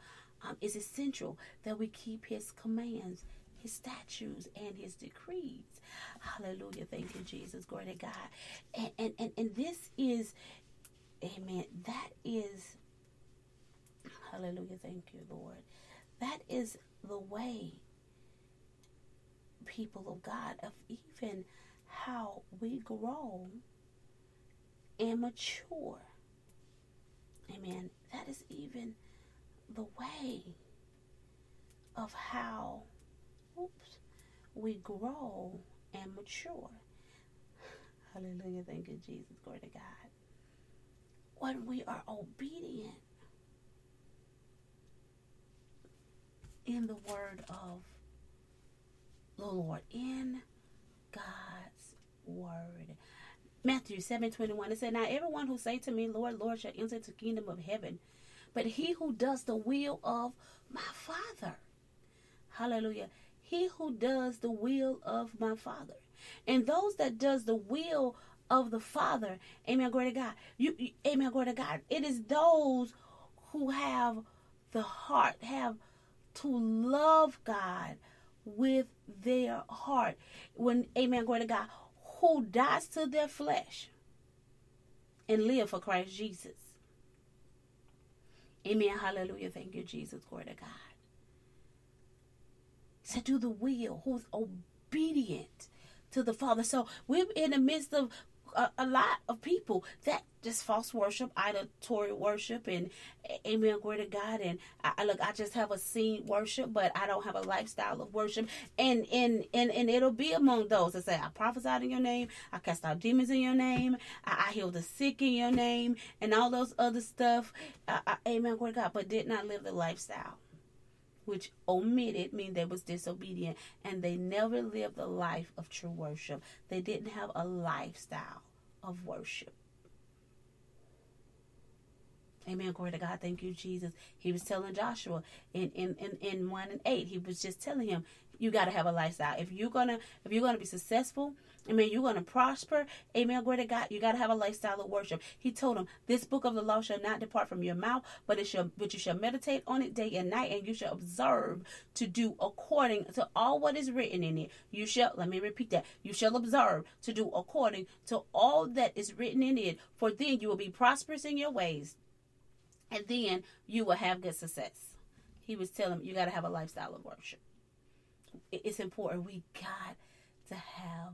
Um, it's essential that we keep His commands, His statutes, and His decrees. Hallelujah. Thank you, Jesus. Glory to God. And, and, and, and this is, amen, that is, hallelujah. Thank you, Lord. That is the way, people of God, of even how we grow and mature. Amen. That is even the way of how oops, we grow and mature. Hallelujah. Thank you, Jesus. Glory to God. When we are obedient in the word of the Lord, in God's word. Matthew 7 21, it said, Now everyone who say to me, Lord, Lord, shall enter the kingdom of heaven, but he who does the will of my Father. Hallelujah. He who does the will of my Father. And those that does the will of the Father, amen, glory to God. You, you amen, glory to God. It is those who have the heart, have to love God with their heart. When, amen, glory to God, who dies to their flesh and live for Christ Jesus. Amen. Hallelujah. Thank you, Jesus. Glory to God. To do the will, who's obedient to the Father. So we're in the midst of a, a, lot of people that just false worship, idolatory worship, and amen, glory to God. And I, look, I just have a scene worship, but I don't have a lifestyle of worship. And and and and it'll be among those that say, I prophesied in your name, I cast out demons in your name, I, I healed the sick in your name, and all those other stuff. I, I, amen, glory to God, but did not live the lifestyle which omitted mean they was disobedient and they never lived the life of true worship they didn't have a lifestyle of worship Amen. Glory to God. Thank you, Jesus. He was telling Joshua in, in, in, in 1 and 8, he was just telling him, you got to have a lifestyle. If you're to, if you're to be successful, Amen. You're going to prosper. Amen. Glory to God. You got to have a lifestyle of worship. He told him, This book of the law shall not depart from your mouth, but it shall, but you shall meditate on it day and night, and you shall observe to do according to all what is written in it. You shall, let me repeat that. You shall observe to do according to all that is written in it, for then you will be prosperous in your ways, and then you will have good success. He was telling him, You got to have a lifestyle of worship. It's important. We got to have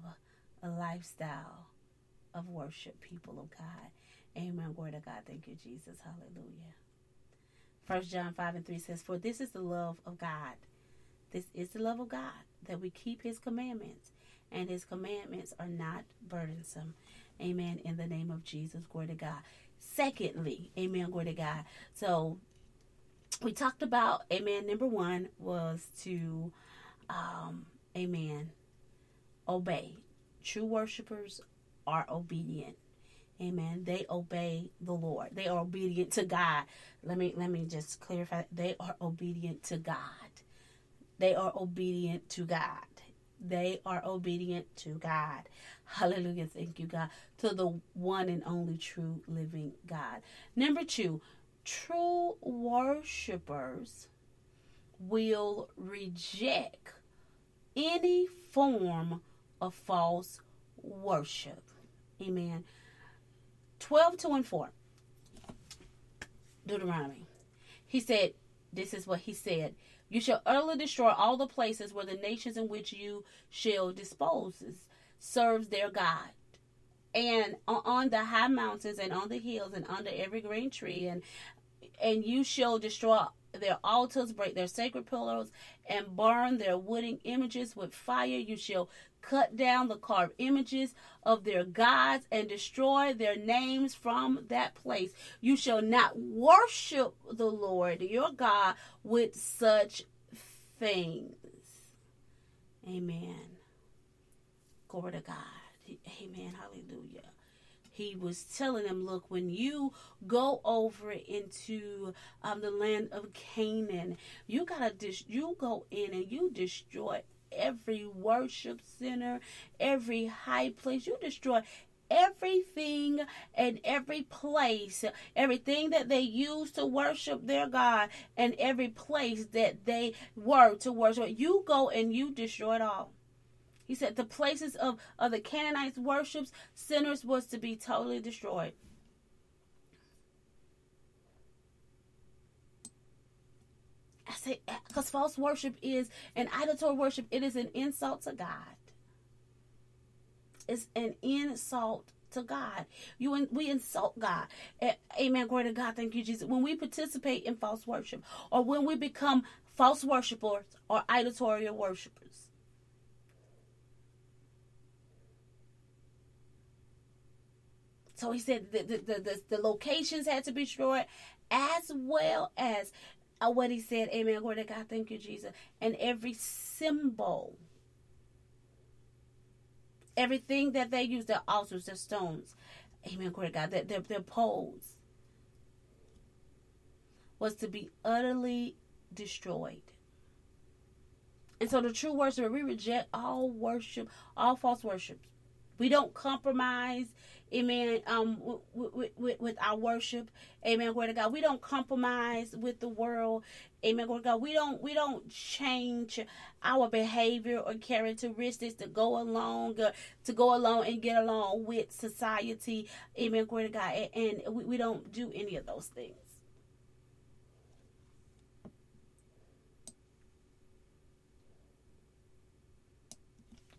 a lifestyle of worship, people of God. Amen. Glory to God. Thank you, Jesus. Hallelujah. First John 5 and 3 says, For this is the love of God. This is the love of God, that we keep his commandments, and his commandments are not burdensome. Amen. In the name of Jesus. Glory to God. Secondly, amen. Glory to God. So we talked about, amen. Number one was to, um, amen, obey True worshipers are obedient. Amen. They obey the Lord. They are obedient to God. Let me let me just clarify. They are obedient to God. They are obedient to God. They are obedient to God. Hallelujah. Thank you, God. To the one and only true living God. Number two, true worshipers will reject any form of false worship. Amen. 12, 2 and 4. Deuteronomy. He said, This is what he said. You shall utterly destroy all the places where the nations in which you shall dispose serves their God. And on the high mountains and on the hills and under every green tree and and you shall destroy their altars, break their sacred pillars, and burn their wooden images with fire. You shall cut down the carved images of their gods and destroy their names from that place. You shall not worship the Lord your God with such things. Amen. Glory to God. Amen. Hallelujah he was telling them, look, when you go over into um, the land of Canaan, you gotta dis- you go in and you destroy every worship center, every high place. You destroy everything and every place, everything that they used to worship their God, and every place that they were to worship. You go and you destroy it all. He said the places of, of the Canaanites' worships, centers was to be totally destroyed. I say, eh, because false worship is an idolatrous worship, it is an insult to God. It's an insult to God. You we insult God. Amen. Glory to God. Thank you, Jesus. When we participate in false worship, or when we become false worshipers or idolatorial worshipers. So he said the, the, the, the, the locations had to be destroyed as well as uh, what he said, Amen. Glory to God. Thank you, Jesus. And every symbol, everything that they use, their altars, their stones, Amen. Glory to God. Their, their, their poles was to be utterly destroyed. And so the true worshiper, we reject all worship, all false worship. We don't compromise amen. Um with, with, with our worship. Amen. Glory to god. We don't compromise with the world. Amen. Glory to god. We don't we don't change our behavior or characteristics to go along uh, to go along and get along with society. Amen. Glory to god. And, and we, we don't do any of those things.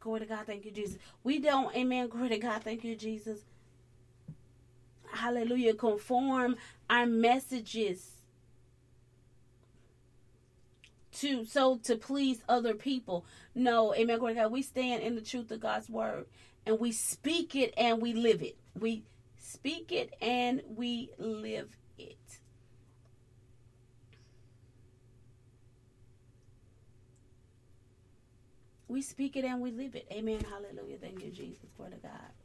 Glory to God, thank you, Jesus. We don't, amen. Glory to God, thank you, Jesus hallelujah, conform our messages to so to please other people. No, amen. Glory God. We stand in the truth of God's word and we speak it and we live it. We speak it and we live it. We speak it and we live it. Amen. Hallelujah. Thank you, Jesus. Glory to God.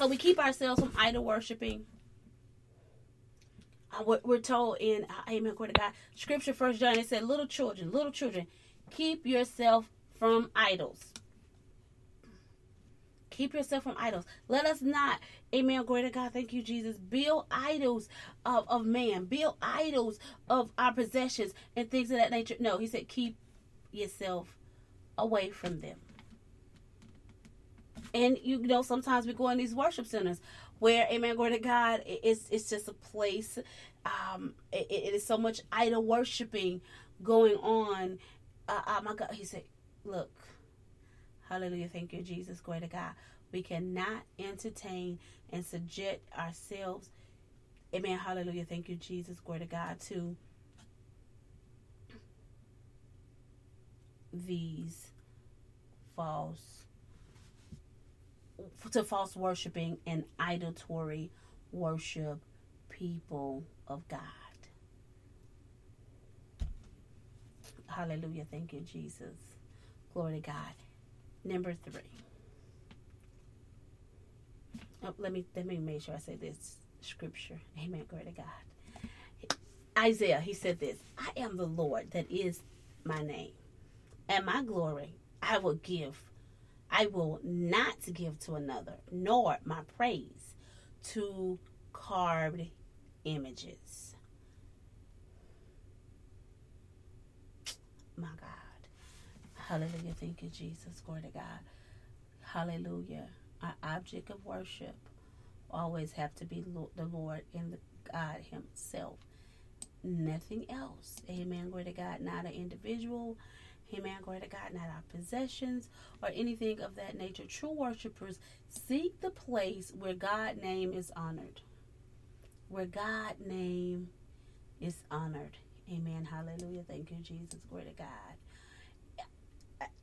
So we keep ourselves from idol worshiping. Uh, we're told in uh, Amen, glory to God. Scripture, First John, it said, "Little children, little children, keep yourself from idols." Keep yourself from idols. Let us not, amen, glory to God, thank you, Jesus, build idols of, of man, build idols of our possessions and things of that nature. No, he said, keep yourself away from them. And you know, sometimes we go in these worship centers where, Amen, glory to God, it's it's just a place. Um, it, it is so much idol worshiping going on. Uh, oh my God, he said, "Look, Hallelujah, thank you, Jesus, glory to God. We cannot entertain and subject ourselves, Amen, Hallelujah, thank you, Jesus, glory to God, to these false to false worshiping and idolatory worship people of God. Hallelujah. Thank you, Jesus. Glory to God. Number three. Oh, let me let me make sure I say this scripture. Amen. Glory to God. Isaiah, he said this I am the Lord that is my name, and my glory I will give I will not give to another, nor my praise to carved images. My God. Hallelujah. Thank you, Jesus. Glory to God. Hallelujah. Our object of worship always have to be the Lord and the God Himself. Nothing else. Amen. Glory to God. Not an individual Amen. Glory to God, not our possessions or anything of that nature. True worshipers seek the place where God name is honored. Where God name is honored. Amen. Hallelujah. Thank you, Jesus. Glory to God.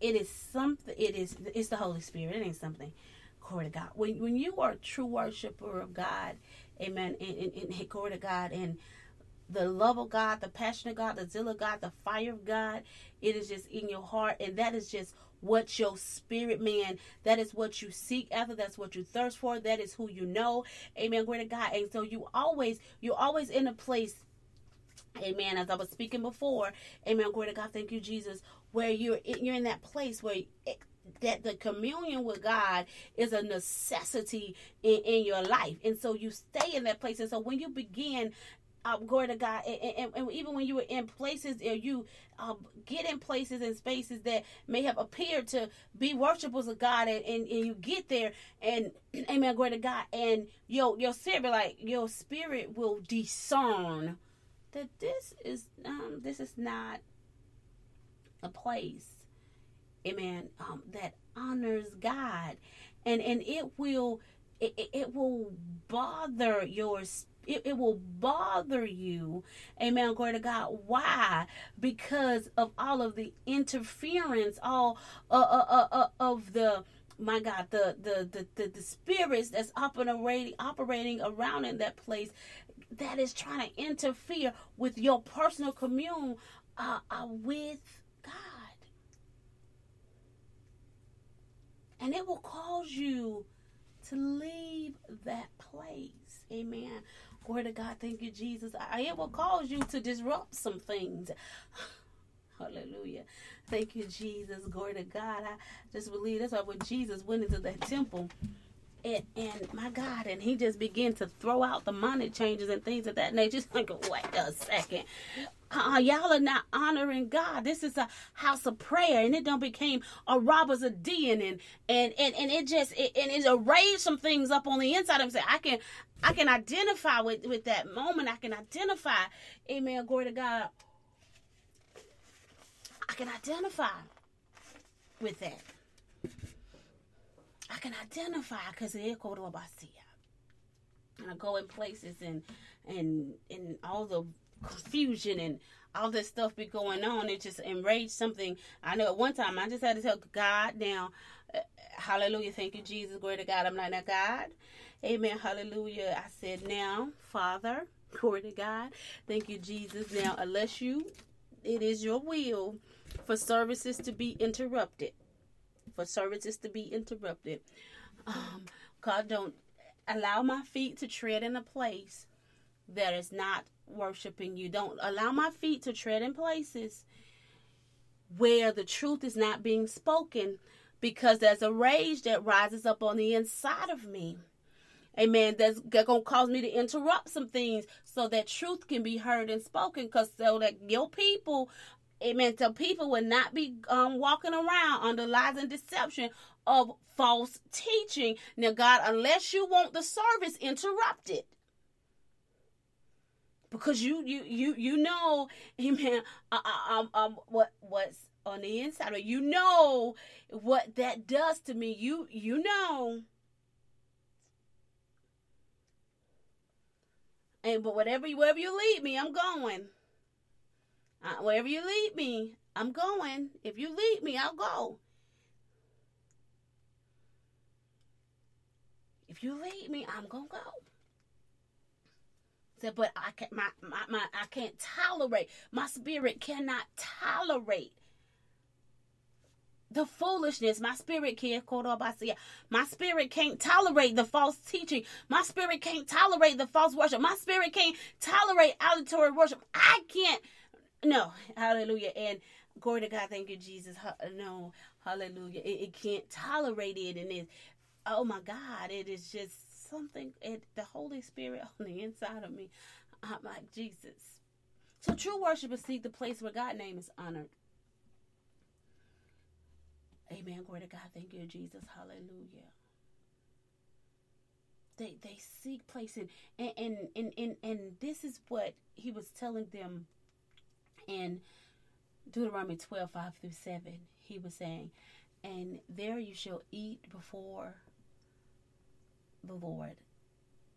It is something. It is. It's the Holy Spirit. It ain't something. Glory to God. When when you are a true worshiper of God, Amen. And, and, and glory to God and the love of God, the passion of God, the zeal of God, the fire of God. It is just in your heart, and that is just what your spirit man that is what you seek after that's what you thirst for that is who you know amen glory to god and so you always you're always in a place amen as i was speaking before amen glory to god thank you jesus where you're in, you're in that place where it, that the communion with God is a necessity in, in your life. And so you stay in that place. And so when you begin uh, glory to God. And, and, and, even when you are in places, or you uh, get in places and spaces that may have appeared to be worshipers of God, and, and, and you get there, and [clears throat] amen, glory to God, and your your spirit, like your spirit, will discern that this is um this is not a place, amen, um, that honors God, and and it will it, it will bother your spirit it, it will bother you. Amen. Glory to God. Why? Because of all of the interference, all uh, uh, uh, uh of the my God, the, the the the, the spirits that's operating operating around in that place that is trying to interfere with your personal commune uh, uh, with God. And it will cause you to leave that place. Amen. Glory to God. Thank you, Jesus. I, it will cause you to disrupt some things. [sighs] Hallelujah. Thank you, Jesus. Glory to God. I just believe that's why when Jesus went into that temple, and, and my God, and he just began to throw out the money changes and things of that nature. [laughs] Just like, wait a second. Uh, y'all are not honoring God. This is a house of prayer, and it don't became a robbers of den, and and and, and it just it, and it raised some things up on the inside. I'm saying I can I can identify with with that moment. I can identify, Amen. Glory to God. I can identify with that. I can identify because it go to and I go in places and and and all the confusion and all this stuff be going on. It just enraged something. I know at one time I just had to tell God now, uh, hallelujah, thank you, Jesus, glory to God. I'm not that God. Amen, hallelujah. I said, now, Father, glory to God. Thank you, Jesus. Now, unless you, it is your will for services to be interrupted for services to be interrupted. Um, God, don't allow my feet to tread in a place that is not worshiping you. Don't allow my feet to tread in places where the truth is not being spoken because there's a rage that rises up on the inside of me. Amen. That's to cause me to interrupt some things so that truth can be heard and spoken because so that your people Amen. So people will not be um, walking around under lies and deception of false teaching. Now, God, unless you want the service interrupted, because you you you you know, [laughs] Amen. Uh, uh, um, um, what what's on the inside, you know what that does to me. You you know. And but whatever wherever you lead me, I'm going. Uh, wherever you lead me, I'm going. If you lead me, I'll go. If you lead me, I'm gonna go. Said, but I can't. My, my, my I can't tolerate. My spirit cannot tolerate the foolishness. My spirit can't My spirit can't tolerate the false teaching. My spirit can't tolerate the false worship. My spirit can't tolerate idolatory worship. I can't no, hallelujah. And glory to God, thank you, Jesus. No, hallelujah. It, it can't tolerate it. And it, oh my God, it is just something, it, the Holy Spirit [laughs] on the inside of me. I'm like, Jesus. So true worshipers seek the place where God's name is honored. Amen. Glory to God. Thank you, Jesus. Hallelujah. They they seek places and and, and and and this is what he was telling them in Deuteronomy 12 5 through 7, he was saying, And there you shall eat before the Lord.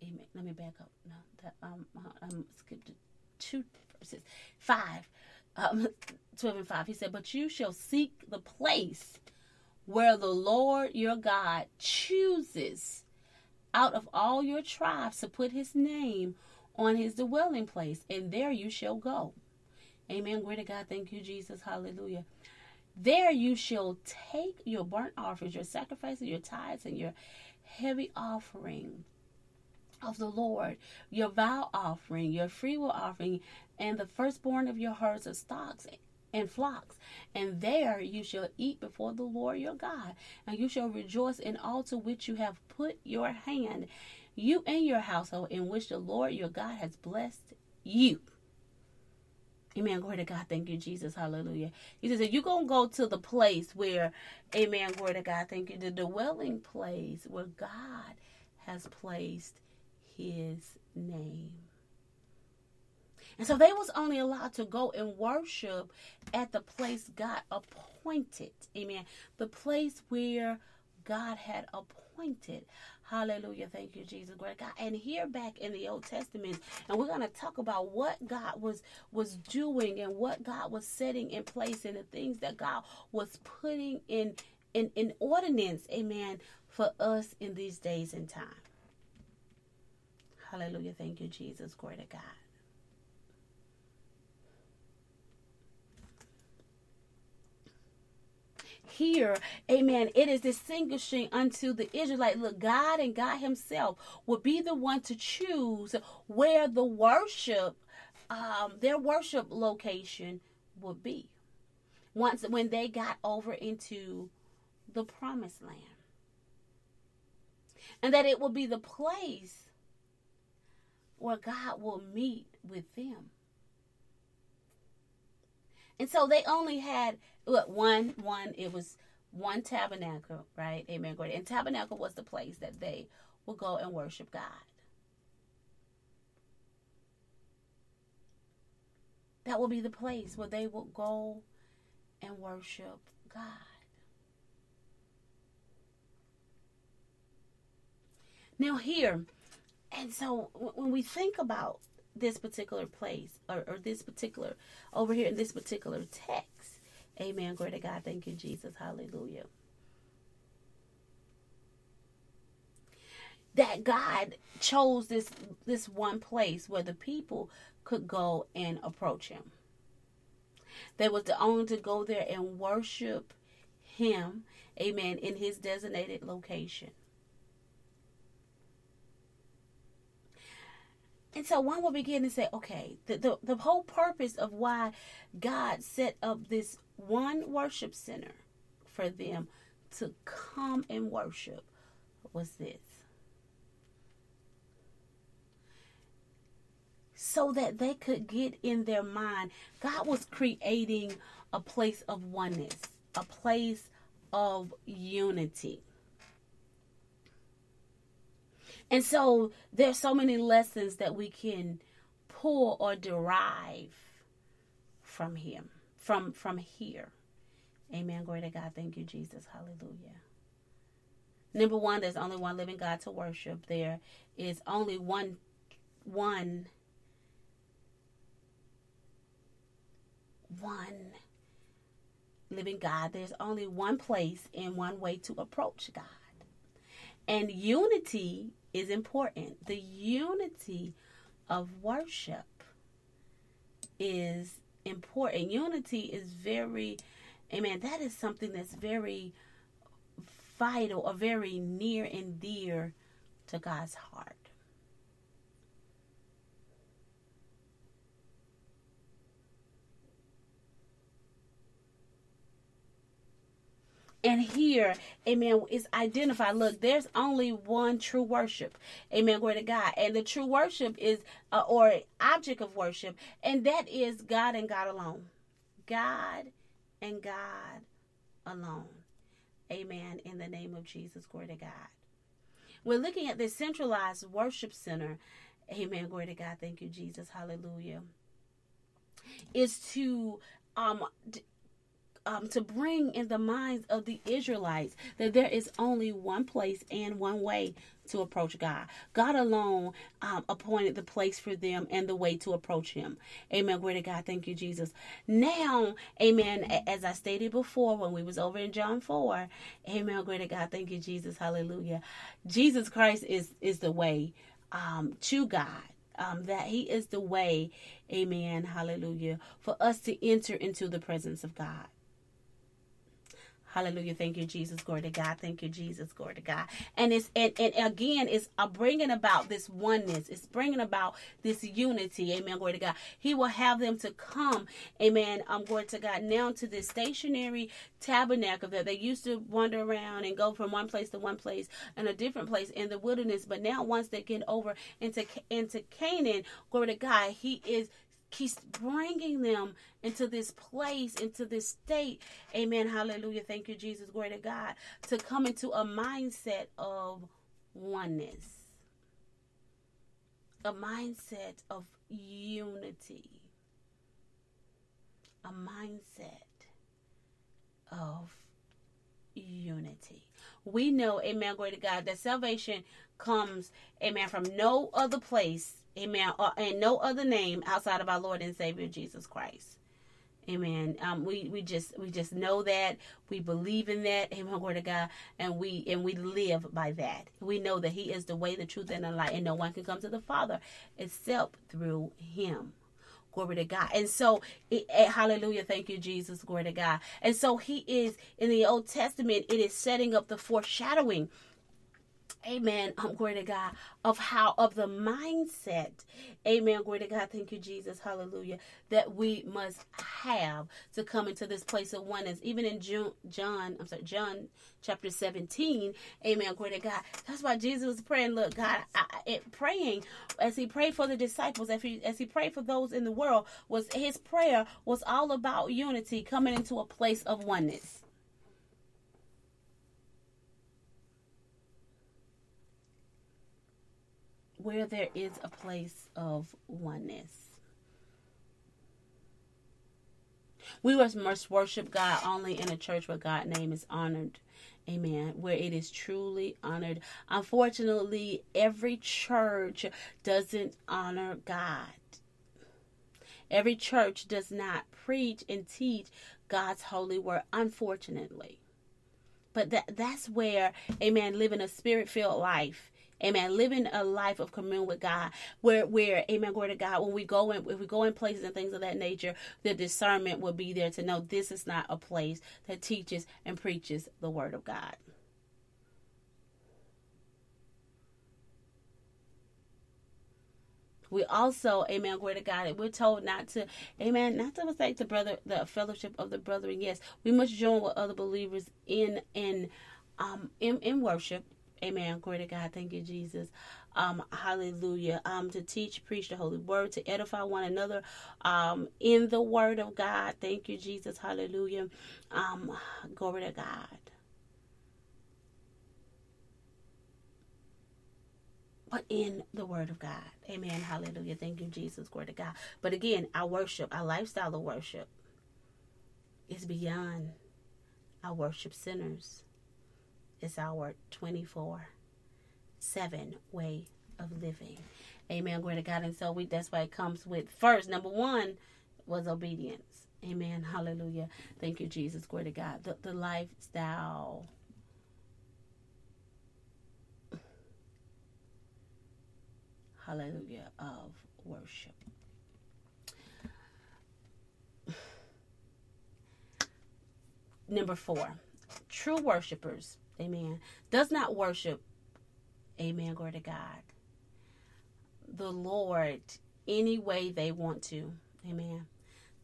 Amen. Let me back up. No, that, um, I'm skipped two verses. Five, um, [laughs] 12 and 5. He said, But you shall seek the place where the Lord your God chooses out of all your tribes to put his name on his dwelling place, and there you shall go. Amen. Glory to God. Thank you, Jesus. Hallelujah. There you shall take your burnt offerings, your sacrifices, your tithes, and your heavy offering of the Lord, your vow offering, your freewill offering, and the firstborn of your herds of stocks and flocks. And there you shall eat before the Lord your God, and you shall rejoice in all to which you have put your hand, you and your household, in which the Lord your God has blessed you. Amen. Glory to God. Thank you, Jesus. Hallelujah. He says, you're going to go to the place where, amen, glory to God, thank you, the dwelling place where God has placed his name. And so they was only allowed to go and worship at the place God appointed. Amen. The place where God had appointed. Hallelujah. Thank you, Jesus. Great God. And here back in the Old Testament, and we're going to talk about what God was was doing and what God was setting in place and the things that God was putting in in, in ordinance, amen, for us in these days and time. Hallelujah. Thank you, Jesus. Glory to God. Here, amen, it is distinguishing unto the Israelite. Look, God and God Himself would be the one to choose where the worship, um, their worship location would be. Once when they got over into the promised land. And that it will be the place where God will meet with them. And so they only had what one one it was one tabernacle, right? Amen. Great. And tabernacle was the place that they would go and worship God. That will be the place where they will go and worship God. Now, here, and so when we think about this particular place or, or this particular over here in this particular text. Amen. Glory to God. Thank you, Jesus. Hallelujah. That God chose this this one place where the people could go and approach him. They was the only to go there and worship him, amen, in his designated location. And so one will begin to say, okay, the, the, the whole purpose of why God set up this one worship center for them to come and worship was this. So that they could get in their mind, God was creating a place of oneness, a place of unity. And so there's so many lessons that we can pull or derive from him, from from here. Amen. Glory to God. Thank you, Jesus. Hallelujah. Number one, there's only one living God to worship. There is only one one one living God. There's only one place and one way to approach God. And unity is important. The unity of worship is important. Unity is very, amen, that is something that's very vital or very near and dear to God's heart. And here, amen, is identified. Look, there's only one true worship. Amen. Glory to God. And the true worship is, uh, or object of worship, and that is God and God alone. God and God alone. Amen. In the name of Jesus. Glory to God. We're looking at this centralized worship center. Amen. Glory to God. Thank you, Jesus. Hallelujah. Is to um um, to bring in the minds of the Israelites that there is only one place and one way to approach God. God alone um, appointed the place for them and the way to approach Him. Amen. Glory to God. Thank you, Jesus. Now, Amen. As I stated before when we was over in John four, Amen. Glory to God. Thank you, Jesus. Hallelujah. Jesus Christ is is the way um, to God. Um, that He is the way, Amen. Hallelujah. For us to enter into the presence of God. Hallelujah. Thank you, Jesus. Glory to God. Thank you, Jesus. Glory to God. And it's and, and again, it's uh, bringing about this oneness. It's bringing about this unity. Amen. Glory to God. He will have them to come. Amen. I'm um, to God. Now to this stationary tabernacle that they used to wander around and go from one place to one place and a different place in the wilderness. But now, once they get over into into Canaan, glory to God, He is He's bringing them into this place, into this state. Amen. Hallelujah. Thank you, Jesus. Glory to God. To come into a mindset of oneness, a mindset of unity, a mindset of unity. We know, amen, glory to God, that salvation comes, amen, from no other place, amen, and no other name outside of our Lord and Savior Jesus Christ. Amen. Um, we we just we just know that we believe in that. Amen. [laughs] Glory to God, and we and we live by that. We know that He is the way, the truth, and the light, and no one can come to the Father except through Him. Glory to God. And so, it, eh, hallelujah. Thank you, Jesus. Glory to God. And so, He is in the Old Testament, it is setting up the foreshadowing amen. Um glory to god. Of how of the mindset. Amen. Glory to god. Thank you jesus. Hallelujah. That we must have to come into this place of oneness. Even in June, john i'm sorry john chapter 17 amen. Glory to god. That's why jesus was praying look god I, it, praying as he prayed for the disciples as he, as he prayed for those in the world was his prayer was all about unity coming into a place of oneness where there is a place of oneness. We must worship God only in a church where God's name is honored. Amen. Where it is truly honored. Unfortunately, every church doesn't honor God. Every church does not preach and teach God's holy word, unfortunately. But that that's where, amen, living a spirit filled life Amen. Living a life of communion with God, where where Amen. Glory to God. When we go in, if we go in places and things of that nature, the discernment will be there to know this is not a place that teaches and preaches the Word of God. We also, amen, glory to God, we're told not to, amen, not to forsake the brother, the fellowship of the brethren. Yes, we must join with other believers in in um in, in worship, Amen. Glory to God. Thank you, Jesus. Um, hallelujah. Um, to teach, preach the holy word, to edify one another um, in the word of God. Thank you, Jesus. Hallelujah. Um, glory to God. but in the word of God. Amen. Hallelujah. Thank you, Jesus. Glory to God. But again, our worship, our lifestyle of worship is beyond our worship sinners is our 24 7 way of living. Amen. Glory to God. And so we that's why it comes with first, number one was obedience. Amen. Hallelujah. Thank you, Jesus. Glory to God. The, the lifestyle. Hallelujah of worship. Number four, true worshipers Amen. Does not worship, amen, glory to God, the Lord any way they want to. Amen.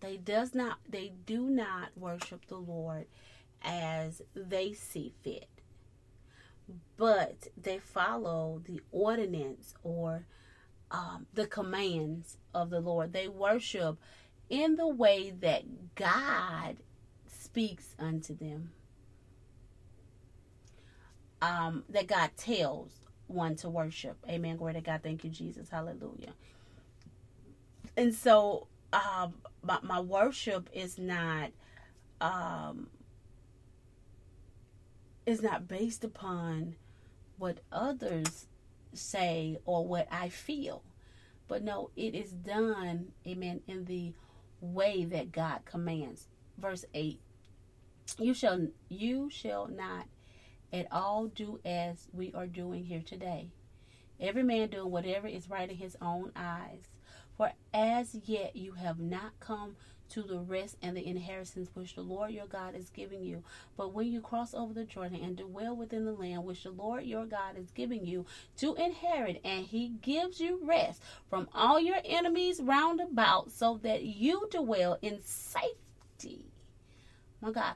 They does not they do not worship the Lord as they see fit. But they follow the ordinance or um, the commands of the Lord. They worship in the way that God speaks unto them um, that God tells one to worship. Amen. Glory to God. Thank you, Jesus. Hallelujah. And so, um, my, my worship is not, um, is not based upon what others say or what I feel. But no, it is done, amen, in the way that God commands. Verse 8 You shall you shall not at all do as we are doing here today. Every man doing whatever is right in his own eyes. For as yet you have not come to the rest and the inheritance which the Lord your God is giving you. But when you cross over the Jordan and dwell within the land which the Lord your God is giving you to inherit, and he gives you rest from all your enemies round about, so that you dwell in safety. My God,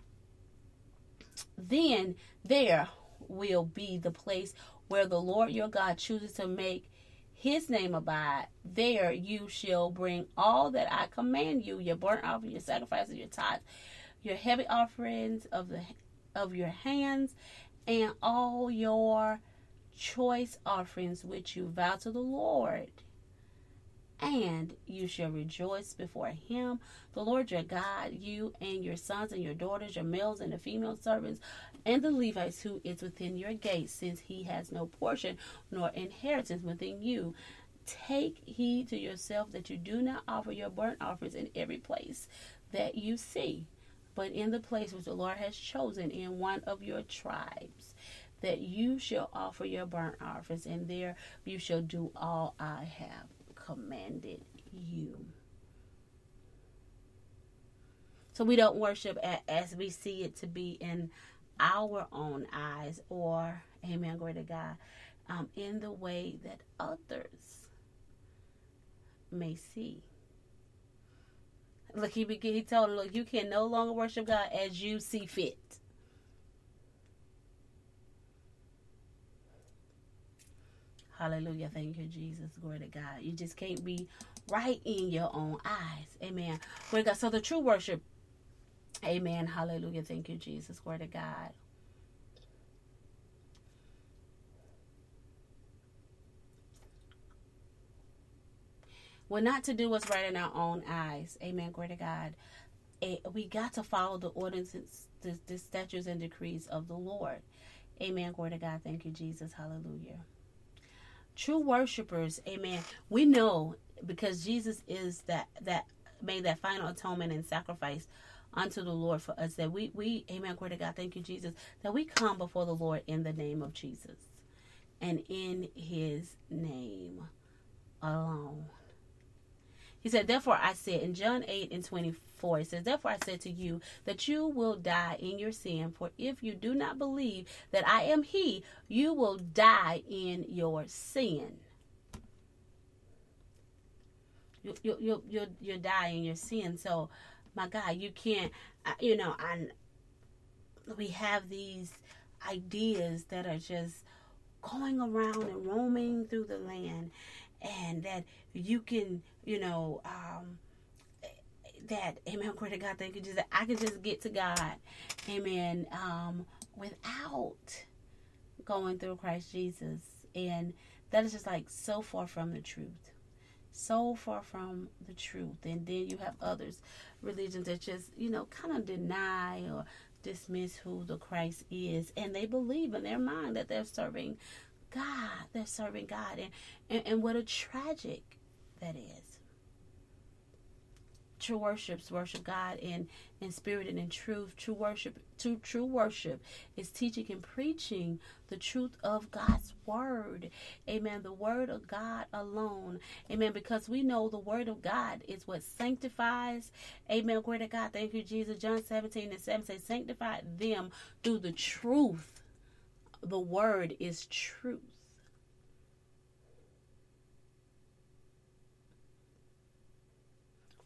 then there will be the place where the Lord your God chooses to make his name abide. There you shall bring all that I command you, your burnt offering, your sacrifices, your tithes, your heavy offerings of the of your hands, and all your choice offerings which you vow to the Lord. And you shall rejoice before him, the Lord your God, you and your sons and your daughters, your males and the female servants, and the Levites who is within your gates, since he has no portion nor inheritance within you. Take heed to yourself that you do not offer your burnt offerings in every place that you see, but in the place which the Lord has chosen in one of your tribes, that you shall offer your burnt offerings, and there you shall do all I have commanded you. So we don't worship as we see it to be in our own eyes, or, amen, glory to God, um, in the way that others may see. Look, he, he told him, look, you can no longer worship God as you see fit. Hallelujah. Thank you, Jesus. Glory to God. You just can't be right in your own eyes. Amen. Glory God. So the true worship. Amen. Hallelujah. Thank you, Jesus. Glory to God. We're not to do what's right in our own eyes. Amen. Glory to God. We got to follow the ordinances, the, the statutes, and decrees of the Lord. Amen. Glory to God. Thank you, Jesus. Hallelujah true worshipers, amen. We know because Jesus is that that made that final atonement and sacrifice unto the Lord for us that we we amen glory to God thank you Jesus that we come before the Lord in the name of Jesus and in his name alone. He said, Therefore I said in John 8 and 24, it says, Therefore I said to you that you will die in your sin, for if you do not believe that I am He, you will die in your sin. You, you, you, you, you die in your sin. So, my God, you can't, you know, I, we have these ideas that are just going around and roaming through the land and that you can, you know, um, that, amen, glory God, thank you, Jesus. I can just get to God, amen, um, without going through Christ Jesus. And that is just like so far from the truth. So far from the truth. And then you have others, religions that just, you know, kind of deny or dismiss who the Christ is. And they believe in their mind that they're serving God. They're serving God. And, and, and what a tragic that is. True worships worship God in, in spirit and in truth. True worship, true, true worship is teaching and preaching the truth of God's word. Amen. The word of God alone. Amen. Because we know the word of God is what sanctifies. Amen. Glory to God. Thank you, Jesus. John 17 and 7 says, Sanctify them through the truth the word is truth.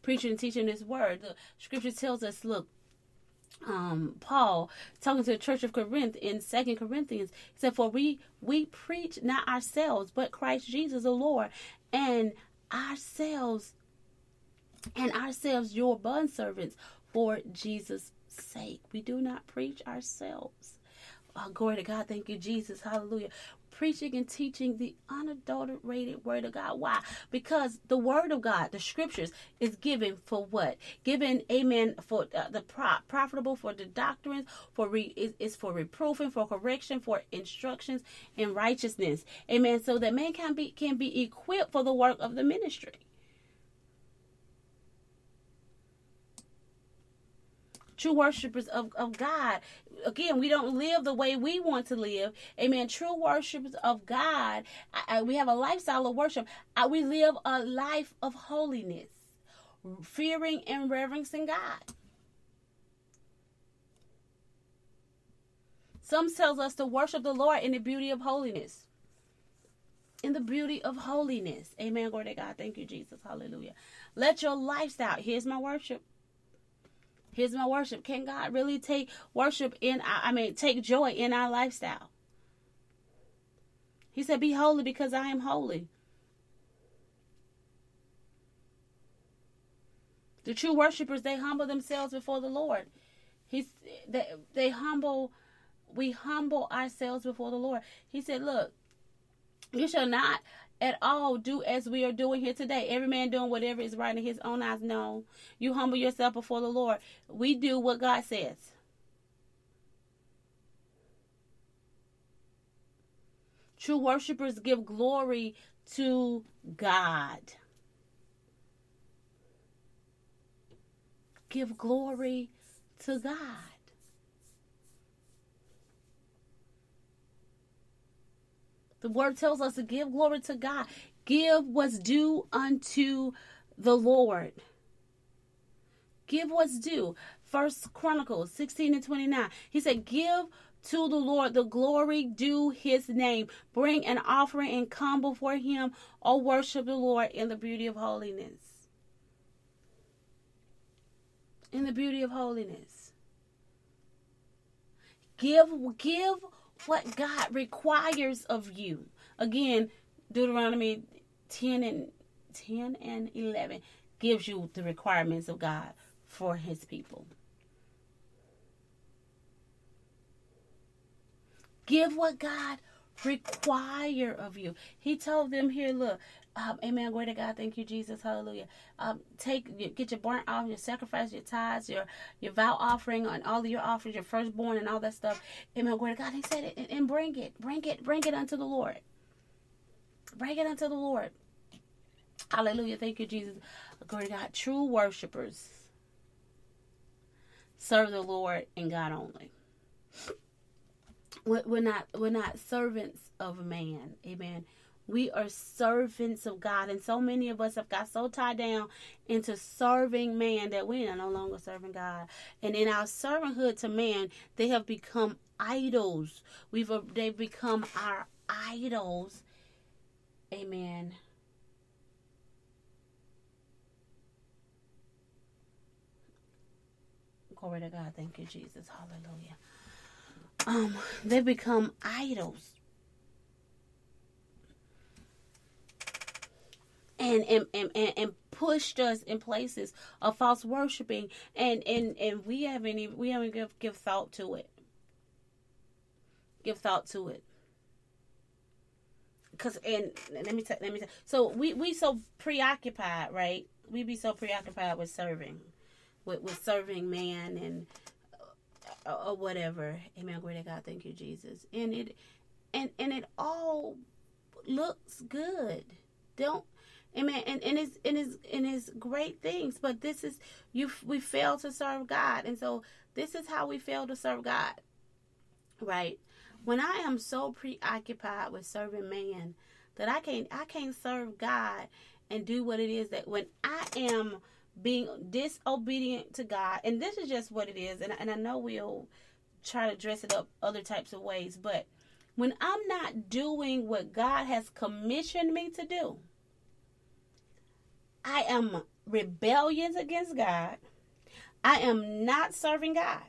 Preaching and teaching this word. The scripture tells us, look, um, Paul talking to the church of Corinth in Second Corinthians, he said, For we we preach not ourselves, but Christ Jesus the Lord, and ourselves and ourselves your bond servants for Jesus' sake. We do not preach ourselves. Oh, glory to God. Thank you, Jesus. Hallelujah. Preaching and teaching the unadulterated word of God. Why? Because the word of God, the scriptures, is given for what? Given, amen, for uh, the pro- profitable for the doctrines, for re- is, for reproofing, for correction, for instructions in righteousness. Amen. So that man can be can be equipped for the work of the ministry. True worshipers of, of God. Again, we don't live the way we want to live. Amen. True worshipers of God. I, I, we have a lifestyle of worship. I, we live a life of holiness, fearing and reverencing God. Psalm tells us to worship the Lord in the beauty of holiness. In the beauty of holiness. Amen. Glory to God. Thank you, Jesus. Hallelujah. Let your lifestyle, here's my worship. Here's my worship. Can God really take worship in I mean, take joy in our lifestyle? He said, Be holy because I am holy. The true worshipers, they humble themselves before the Lord. He's they, they humble, we humble ourselves before the Lord. He said, Look, you shall not at all, do as we are doing here today. Every man doing whatever is right in his own eyes. No. You humble yourself before the Lord. We do what God says. True worshipers give glory to God. Give glory to God. The word tells us to give glory to God. Give what's due unto the Lord. Give what's due. First Chronicles 16 and 29. He said, Give to the Lord the glory due his name. Bring an offering and come before him, or worship the Lord in the beauty of holiness. In the beauty of holiness. Give give what God requires of you. Again, Deuteronomy 10 and 10 and 11 gives you the requirements of God for his people. Give what God require of you. He told them here, look, um, amen. Glory to God. Thank you, Jesus. Hallelujah. Um, take get your burnt off, your sacrifice, your tithes, your your vow offering, and all of your offerings, your firstborn, and all that stuff. Amen. Glory to God. He said it, and, and bring it, bring it, bring it unto the Lord. Bring it unto the Lord. Hallelujah. Thank you, Jesus. Glory to God. True worshipers serve the Lord and God only. We're not we're not servants of man. Amen we are servants of God. And so many of us have got so tied down into serving man that we are no longer serving God. And in our servanthood to man, they have become idols. We've they've become our idols. Amen. Glory to God. Thank you, Jesus. Hallelujah. Um, they become idols. And and, and, and pushed us in places of false worshiping and and and we haven't even we haven't give give thought to it. Give thought to it. Because and let me tell let me tell so we we so preoccupied right? We be so preoccupied with serving with with serving man and uh, or whatever. Amen. Glory to god. Thank you jesus. And it and and it all looks good. Don't Amen. And and it's and it's and it's great things, but this is you. We fail to serve God, and so this is how we fail to serve God. Right. When I am so preoccupied with serving man that I can't I can't serve God and do what it is that when I am being disobedient to God, and this is just what it is, and, and I know we'll try to dress it up other types of ways, but when I'm not doing what God has commissioned me to do, I am rebellious against God. I am not serving God.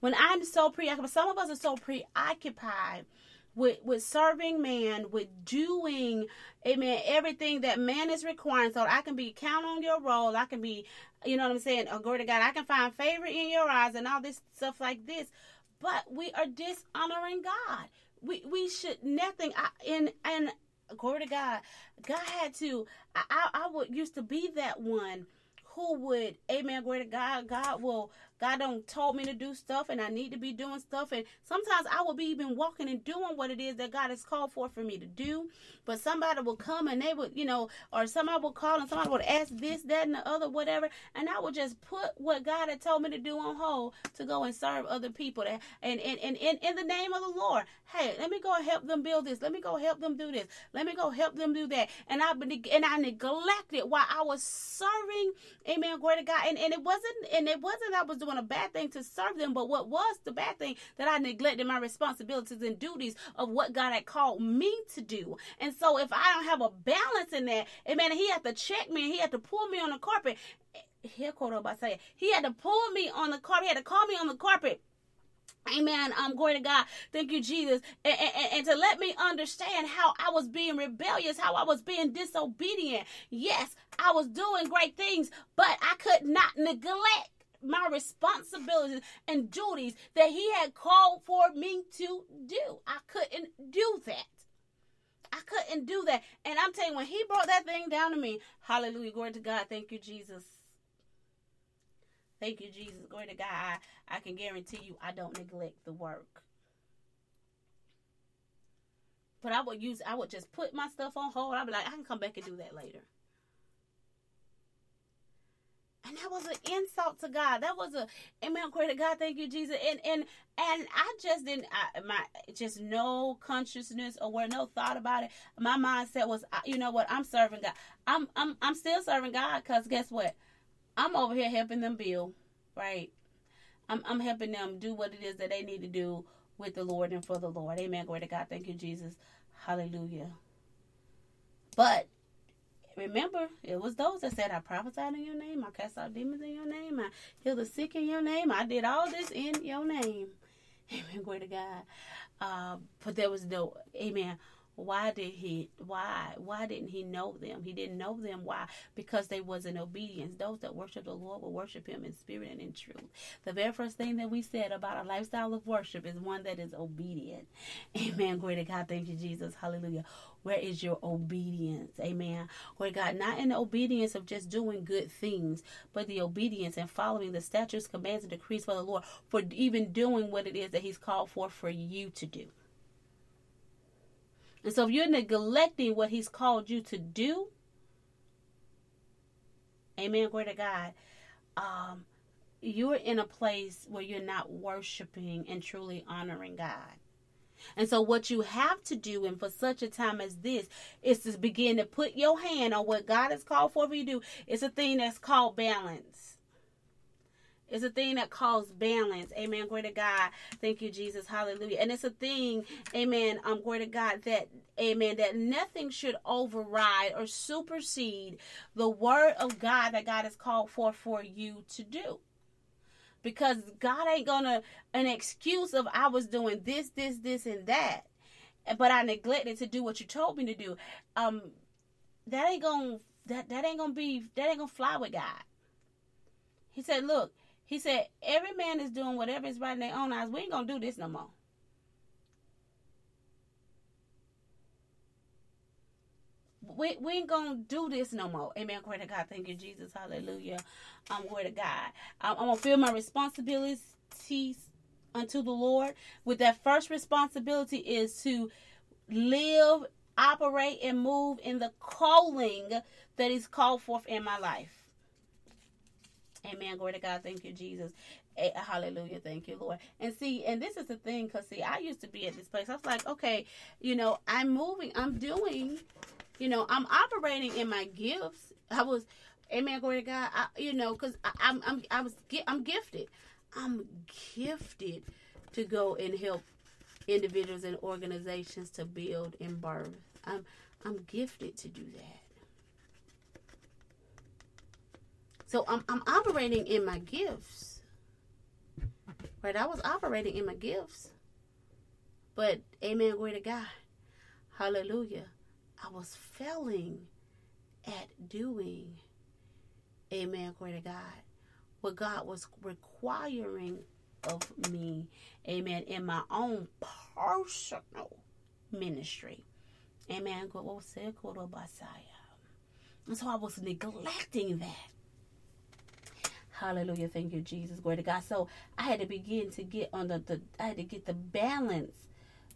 When I'm so preoccupied, some of us are so preoccupied with, with serving man, with doing, amen, everything that man is requiring. So I can be count on your role. I can be, you know what I'm saying? Oh, glory to God. I can find favor in your eyes and all this stuff like this. But we are dishonoring God. We we should nothing. I, and and glory to God. God had to. I, I, I would used to be that one who would, Amen. Glory to God. God will God don't told me to do stuff and I need to be doing stuff. And sometimes I will be even walking and doing what it is that God has called for for me to do. But somebody will come and they would, you know, or somebody will call and somebody would ask this, that, and the other, whatever. And I would just put what God had told me to do on hold to go and serve other people. And, and, and, and, and in the name of the Lord, hey, let me go and help them build this. Let me go help them do this. Let me go help them do that. And I and I neglected while I was serving, amen, glory to God. And, and it wasn't, and it wasn't I was doing a bad thing to serve them, but what was the bad thing that I neglected my responsibilities and duties of what God had called me to do. And so if I don't have a balance in that, amen, he had to check me and he had to pull me on the carpet. Here, say he had to pull me on the carpet, he had to call me on the carpet. Amen. I'm um, to God. Thank you, Jesus. And, and, and, to let me understand how I was being rebellious, how I was being disobedient. Yes, I was doing great things, but I could not neglect my responsibilities and duties that he had called for me to do. I couldn't do that. I couldn't do that. And I'm telling you, when he brought that thing down to me, hallelujah, glory to God. Thank you, Jesus. Thank you, Jesus. Glory to God. I, I can guarantee you I don't neglect the work. But I would use I would just put my stuff on hold. I'd be like, I can come back and do that later. And that was an insult to God. That was a amen. Glory to God. Thank you, Jesus. And and and I just didn't. I, my just no consciousness or where no thought about it. My mindset was, you know what? I'm serving God. I'm I'm I'm still serving God because guess what? I'm over here helping them build. Right. I'm I'm helping them do what it is that they need to do with the Lord and for the Lord. Amen. Glory to God. Thank you, Jesus. Hallelujah. But remember, it was those that said, I prophesied in your name, I cast out demons in your name, I healed the sick in your name, I did all this in your name. [laughs] Amen. Glory to God. Uh, but there was no, amen. Why did he why why didn't he know them? He didn't know them. Why? Because they was in obedience. Those that worship the lord will worship him in spirit and in truth. The very first thing that we said about a lifestyle of worship is one that is obedient. [laughs] Amen glory to god. Thank you jesus. Hallelujah where is your obedience? Amen. Where god not in the obedience of just doing good things but the obedience and following the statutes commands and decrees for the lord for even doing what it is that he's called for for you to do. And so if you're neglecting what he's called you to do, amen, glory to God, um, you're in a place where you're not worshiping and truly honoring God. And so, what you have to do, and for such a time as this, is to begin to put your hand on what God has called for you to do. It's a thing that's called balance. It's a thing that calls balance. Amen. Glory to God. Thank you, Jesus. Hallelujah. And it's a thing, amen. Um, glory to God, that amen, that nothing should override or supersede the word of God that God has called for for you to do. Because God ain't gonna an excuse of I was doing this, this, this, and that, but I neglected to do what you told me to do. Um, that ain't gonna that that ain't gonna be that ain't gonna fly with God. He said, "Look, he said, every man is doing whatever is right in their own eyes. We ain't to do this no more. We, we ain't gonna do this no more. Amen. Glory to God. Thank you, Jesus. Hallelujah. I'm um, glory to God. I'm, I'm gonna feel my responsibilities unto the Lord. With that first responsibility is to live, operate, and move in the calling that is called forth in my life. Amen. Glory to God. Thank you, Jesus. Hallelujah. Thank you, Lord. And see, and this is the thing, because see, I used to be at this place. I was like, okay, you know, I'm moving, I'm doing, you know, I'm operating in my gifts. I was, Amen. Glory to God. I, you know, because I'm, I'm, I was, I'm gifted. I'm gifted to go and help individuals and organizations to build and birth. I'm, I'm gifted to do that. So I'm, I'm operating in my gifts. Right? I was operating in my gifts. But, amen, glory to God. Hallelujah. I was failing at doing, amen, glory to God, what God was requiring of me, amen, in my own personal ministry. Amen. What was said? Oh, and so I was neglecting that. Hallelujah. Thank you, Jesus. Glory to God. So I had to begin to get on the, the I had to get the balance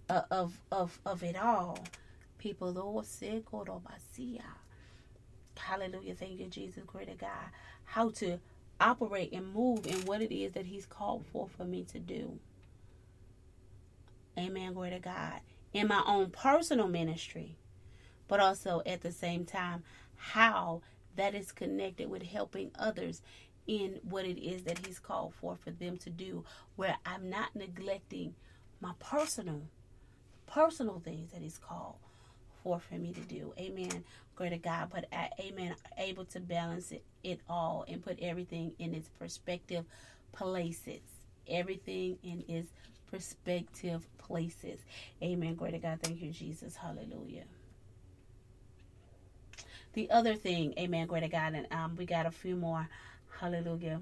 of of of, of it all. People, Lord, oh, ah. Hallelujah. Thank you, Jesus. To God. How to operate and move in what it is that He's called for for me to do. Amen. To God. In my own personal ministry, but also at the same time, how that is connected with helping others in what it is that he's called for for them to do where i'm not neglecting my personal personal things that he's called for for me to do amen glory to god but I, amen able to balance it, it all and put everything in its perspective places everything in its perspective places amen glory to god thank you jesus hallelujah the other thing amen glory to god and um, we got a few more Hallelujah.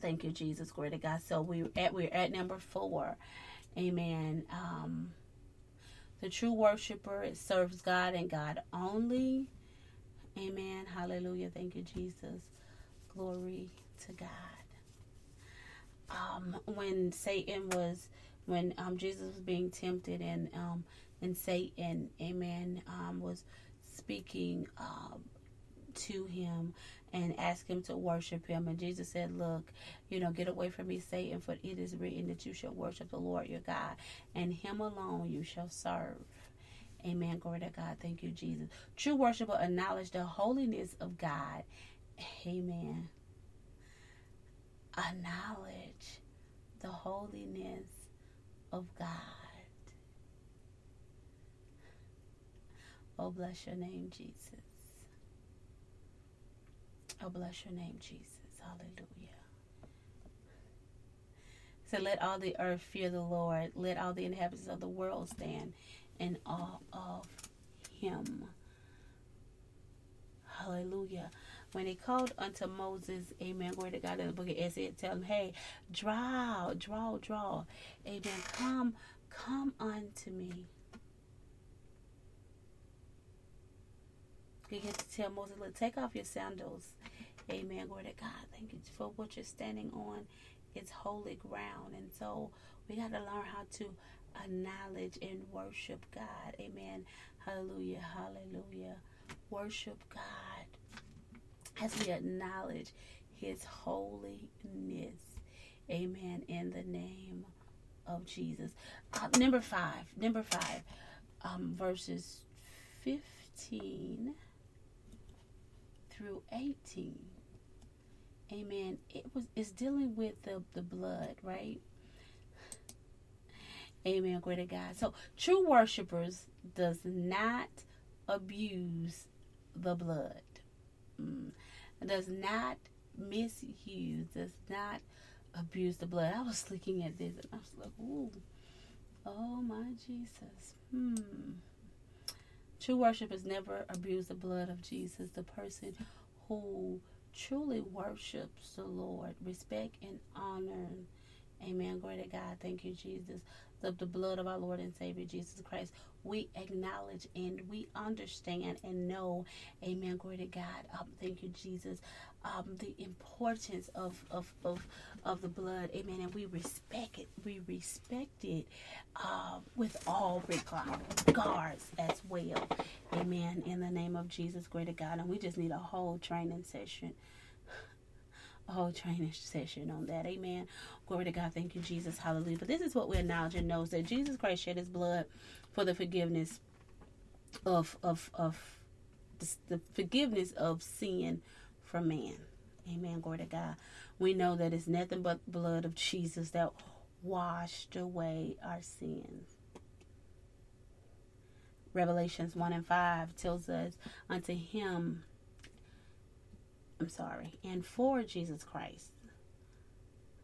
Thank you, Jesus. Glory to God. So we at we're at number four. Amen. Um, The true worshiper serves God and God only. Amen. Hallelujah. Thank you, Jesus. Glory to God. Um, when Satan was, when um, Jesus was being tempted and um, and Satan, Amen, um, was speaking um, to him and ask him to worship him. And Jesus said, Look, you know, get away from me, Satan, for it is written that you shall worship the Lord your God, and him alone you shall serve. Amen. Glory to God. Thank you, Jesus. True worshiper acknowledge the holiness of God. Amen. Acknowledge the holiness of God. Oh, bless your name, Jesus. Oh, bless your name, Jesus. Hallelujah. So let all the earth fear the Lord. Let all the inhabitants of the world stand in awe of him. Hallelujah. When he called unto Moses, amen, glory to God in the book of Exodus, tell him, hey, draw, draw, draw. Amen. Come, come unto me. Had to tell Moses, look, take off your sandals. Amen. Glory to God. Thank you for what you're standing on. It's holy ground. And so we got to learn how to acknowledge and worship God. Amen. Hallelujah. Hallelujah. Worship God as we acknowledge his holiness. Amen. In the name of Jesus. Uh, number five. Number five. Um, verses 15 through 18 amen. It was it's dealing with the the blood right? Amen. Glory to god. So true worshipers does not abuse the blood. Mm. does not misuse does not abuse the blood. I was looking at this and i was like ooh. Oh my jesus. Hmm True worship worshipers never abuse the blood of Jesus. The person who truly worships the Lord, respect and honor. Amen. Glory to God. Thank you, Jesus. The, the blood of our Lord and Savior Jesus Christ. We acknowledge and we understand and know. Amen. Glory to God. Um, thank you, Jesus. Um, the importance of, of, of, of the blood. Amen. And we respect it. We respect it uh, with all regards as well. Amen. In the name of Jesus. To God. And we just need a whole training session a whole training session on that. Amen. Glory to God. Thank you, Jesus. Hallelujah. But this is what we acknowledge and knows that Jesus Christ shed his blood for the forgiveness of of of the, the forgiveness of sin for man. Amen. Glory to God. We know that it's nothing but the blood of Jesus that washed away our sins. Revelations 1 and 5 tells us, Unto him I'm sorry, and for Jesus Christ,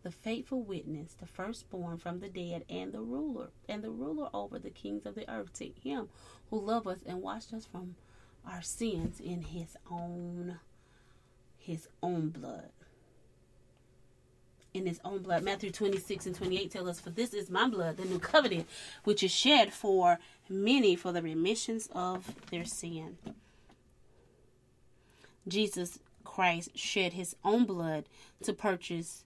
the faithful witness, the firstborn from the dead, and the ruler, and the ruler over the kings of the earth, to him who loved us and washed us from our sins in his own his own blood. In his own blood. Matthew 26 and 28 tell us, For this is my blood, the new covenant, which is shed for many for the remissions of their sin. Jesus Christ shed his own blood to purchase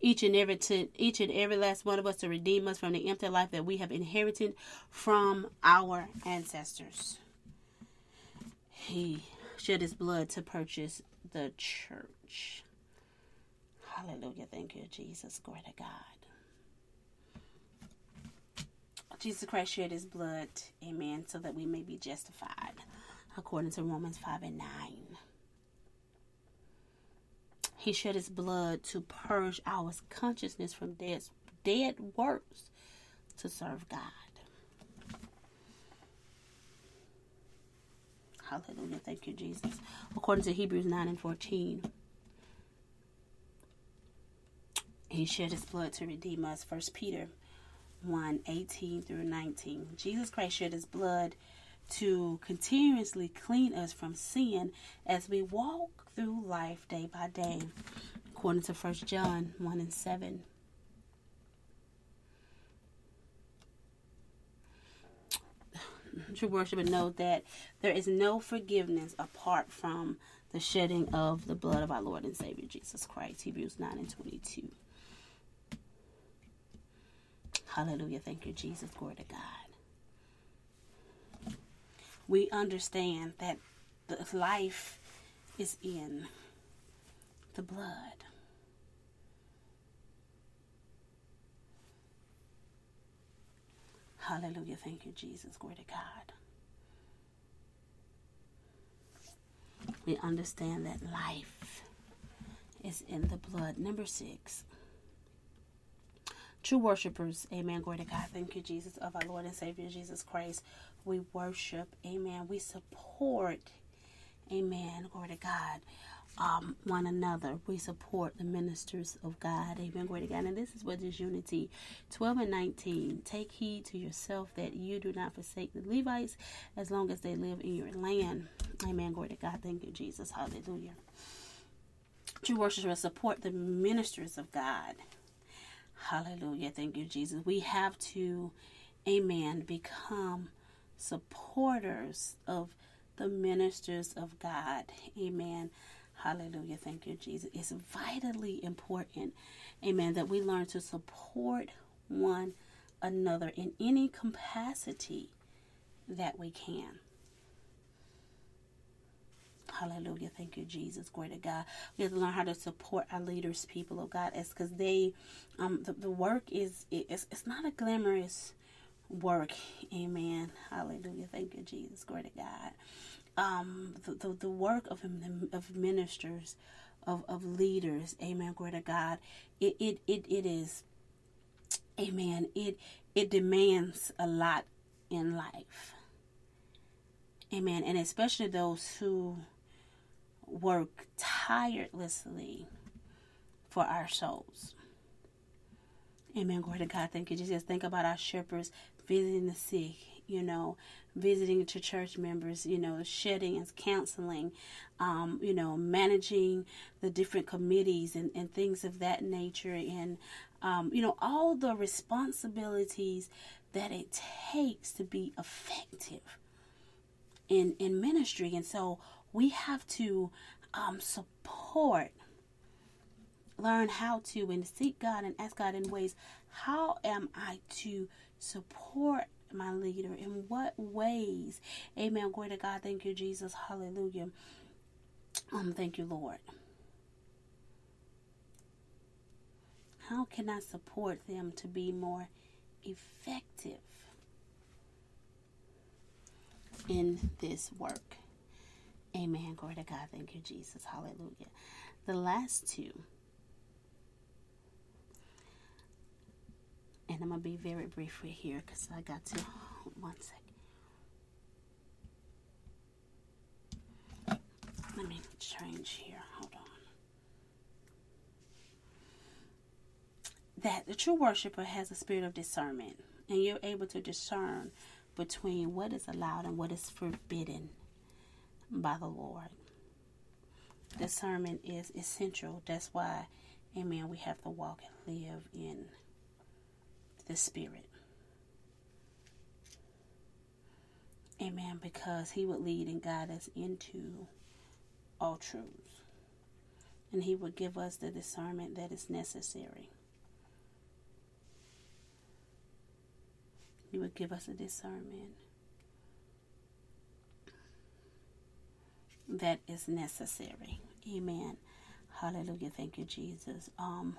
each and every to each and every last one of us to redeem us from the empty life that we have inherited from our ancestors. He shed his blood to purchase the church. Hallelujah. Thank you, Jesus. Glory to God. Jesus Christ shed his blood, amen, so that we may be justified, according to Romans 5 and 9. He shed his blood to purge our consciousness from dead, dead works to serve God. Hallelujah. Thank you, Jesus. According to Hebrews 9 and 14, he shed his blood to redeem us. First Peter 1 18 through 19. Jesus Christ shed his blood to continuously clean us from sin as we walk through life day by day, according to 1 John 1 and 7. True worship and know that there is no forgiveness apart from the shedding of the blood of our Lord and Savior Jesus Christ. Hebrews 9 and 22. Hallelujah. Thank you, Jesus. Glory to God. We understand that the life is in the blood. Hallelujah. Thank you, Jesus. Glory to God. We understand that life is in the blood. Number six. True worshipers, amen. Glory to God. Thank you, Jesus, of our Lord and Savior Jesus Christ. We worship, amen. We support, amen. Glory to God um, one another. We support the ministers of God. Amen. Glory to God. And this is what Deuteronomy. 12 and 19. Take heed to yourself that you do not forsake the Levites as long as they live in your land. Amen. Glory to God. Thank you, Jesus. Hallelujah. True worshipers support the ministers of God. Hallelujah. Thank you, Jesus. We have to, amen, become supporters of the ministers of God. Amen. Hallelujah. Thank you, Jesus. It's vitally important, amen, that we learn to support one another in any capacity that we can. Hallelujah. Thank you, Jesus. Glory to God. We have to learn how to support our leaders, people of God. It's because they, um, the, the work is, it's, it's not a glamorous work. Amen. Hallelujah. Thank you, Jesus. Glory to God um, the, the, the work of, of ministers, of, of leaders, amen, glory to God, it, it, it, it is, amen, it, it demands a lot in life. Amen. And especially those who work tirelessly for our souls. Amen. Glory to God. Thank you, Jesus. Think about our shepherds visiting the sick, you know, visiting to church members, you know, shedding and counseling, um, you know, managing the different committees and, and things of that nature, and, um, you know, all the responsibilities that it takes to be effective in, in ministry. And so we have to um, support learn how to and seek God and ask God in ways how am I to support my leader? In what ways? Amen. Glory to God. Thank you, Jesus. Hallelujah. Um, thank you, Lord. How can I support them to be more effective in this work? Amen. Glory to God. Thank you, Jesus. Hallelujah. The last two and I'm gonna be very brief right here because I got to [gasps] one second. Let me change here. Hold on. That the true worshiper has a spirit of discernment, and you're able to discern between what is allowed and what is forbidden by the Lord. Discernment is essential. That's why, amen, we have to walk and live in the Spirit. Amen. Because He would lead and guide us into all truths. And He would give us the discernment that is necessary. He would give us a discernment that is necessary. Amen. Hallelujah. Thank you, Jesus. Um,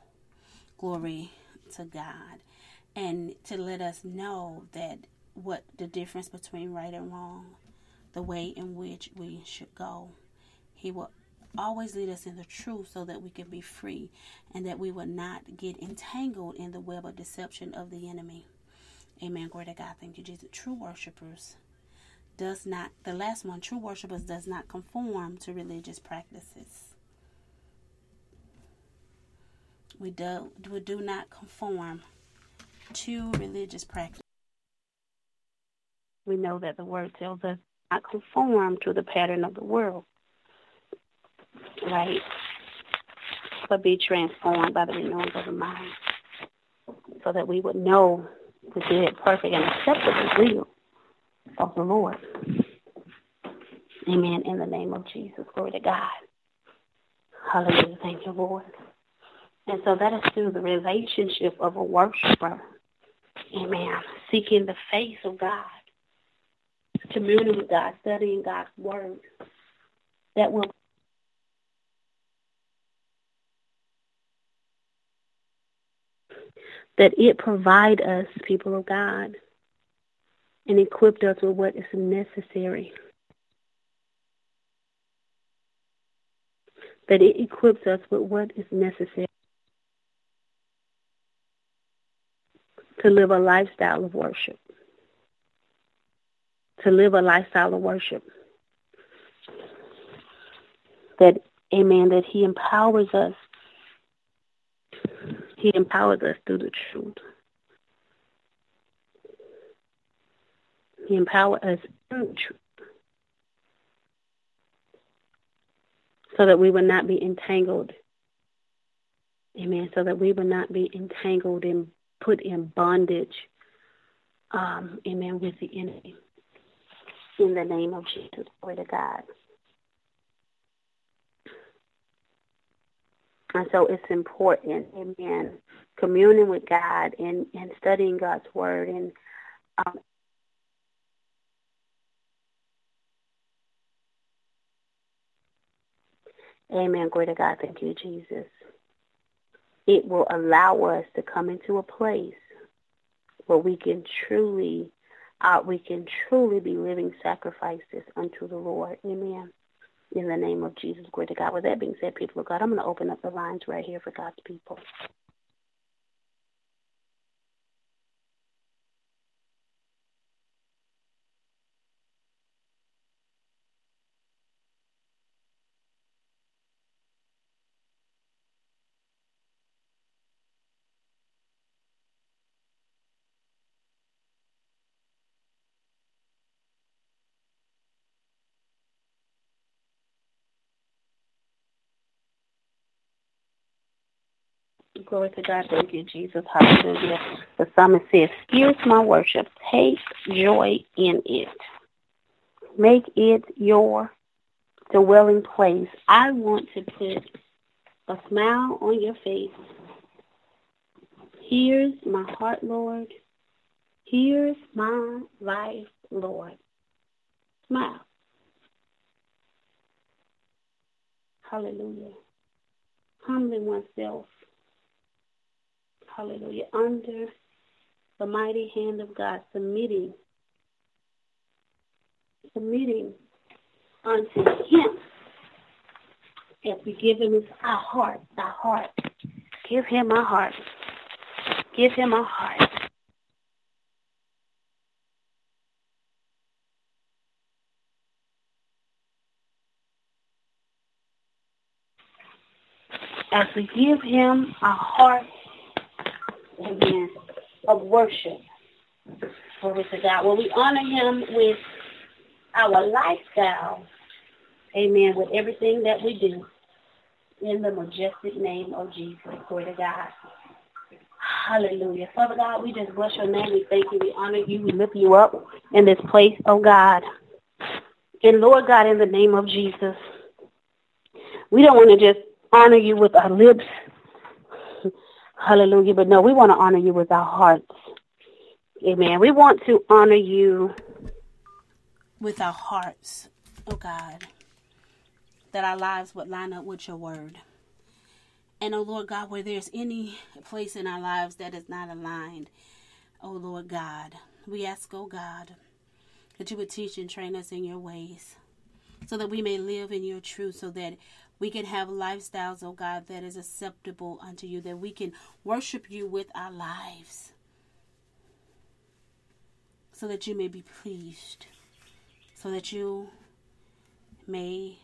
glory to God and to let us know that what the difference between right and wrong, the way in which we should go. He will always lead us in the truth so that we can be free and that we will not get entangled in the web of deception of the enemy. Amen. Glory to God. Thank you, Jesus. True worshipers does not, the last one, true worshipers does not conform to religious practices. We do, we do not conform to religious practice. We know that the word tells us not conform to the pattern of the world, right? But be transformed by the renewing of the mind, so that we would know the good, perfect, and acceptable will of the Lord. Amen. In the name of Jesus. Glory to God. Hallelujah. Thank you, Lord. And so that is through the relationship of a worshiper. Amen. Seeking the face of God, communing with God, studying God's word. That will that it provide us, people of God, and equipped us with what is necessary. That it equips us with what is necessary to live a lifestyle of worship. To live a lifestyle of worship. That, amen, that He empowers us. He empowers us through the truth. He empowers us through the truth. So that we will not be entangled. Amen. So that we will not be entangled in put in bondage, um, amen, with the enemy. In the name of Jesus, glory to God. And so it's important, amen, communing with God and, and studying God's word and um, Amen. Glory to God. Thank you, Jesus it will allow us to come into a place where we can truly uh, we can truly be living sacrifices unto the Lord. Amen. In the name of Jesus, glory to God. With that being said, people of God, I'm going to open up the lines right here for God's people. Glory to God. Thank you, Jesus. Hallelujah. The psalmist says, Here's my worship. Take joy in it. Make it your dwelling place. I want to put a smile on your face. Here's my heart, Lord. Here's my life, Lord. Smile. Hallelujah. Humbling oneself hallelujah, under the mighty hand of God, submitting, submitting unto Him as we give Him our heart, our heart. Give Him our heart. Give Him our heart. As we give Him our heart amen, of worship. Glory to God. Well, we honor him with our lifestyle, amen, with everything that we do in the majestic name of Jesus. Glory to God. Hallelujah. Father God, we just bless your name. We thank you. We honor you. We lift you up in this place, oh God. And Lord God, in the name of Jesus, we don't want to just honor you with our lips, Hallelujah. But no, we want to honor you with our hearts. Amen. We want to honor you with our hearts, oh God, that our lives would line up with your word. And oh Lord God, where there's any place in our lives that is not aligned, oh Lord God, we ask, oh God, that you would teach and train us in your ways so that we may live in your truth, so that we can have lifestyles, oh God, that is acceptable unto you, that we can worship you with our lives, so that you may be pleased, so that you may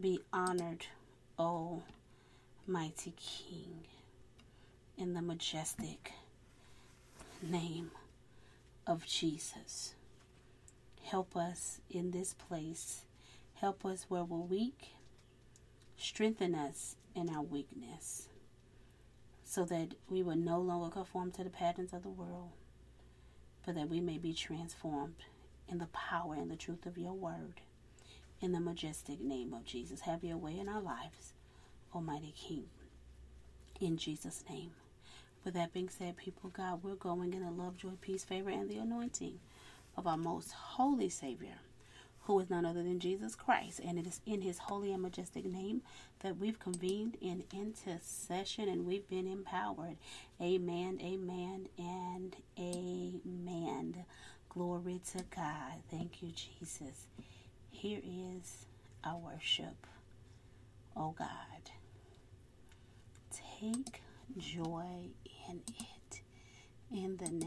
be honored, oh mighty King, in the majestic name of Jesus. Help us in this place. Help us where we're weak Strengthen us in our weakness so that we will no longer conform to the patterns of the world, but that we may be transformed in the power and the truth of your word. In the majestic name of Jesus, have your way in our lives, Almighty King. In Jesus' name. With that being said, people God, we're going in the love, joy, peace, favor, and the anointing of our most holy Savior, who is none other than Jesus Christ. And it is in his holy and majestic name that we've convened in intercession and we've been empowered. Amen, amen, and amen. Glory to God. Thank you, Jesus. Here is our worship. Oh God, take joy in it. In the name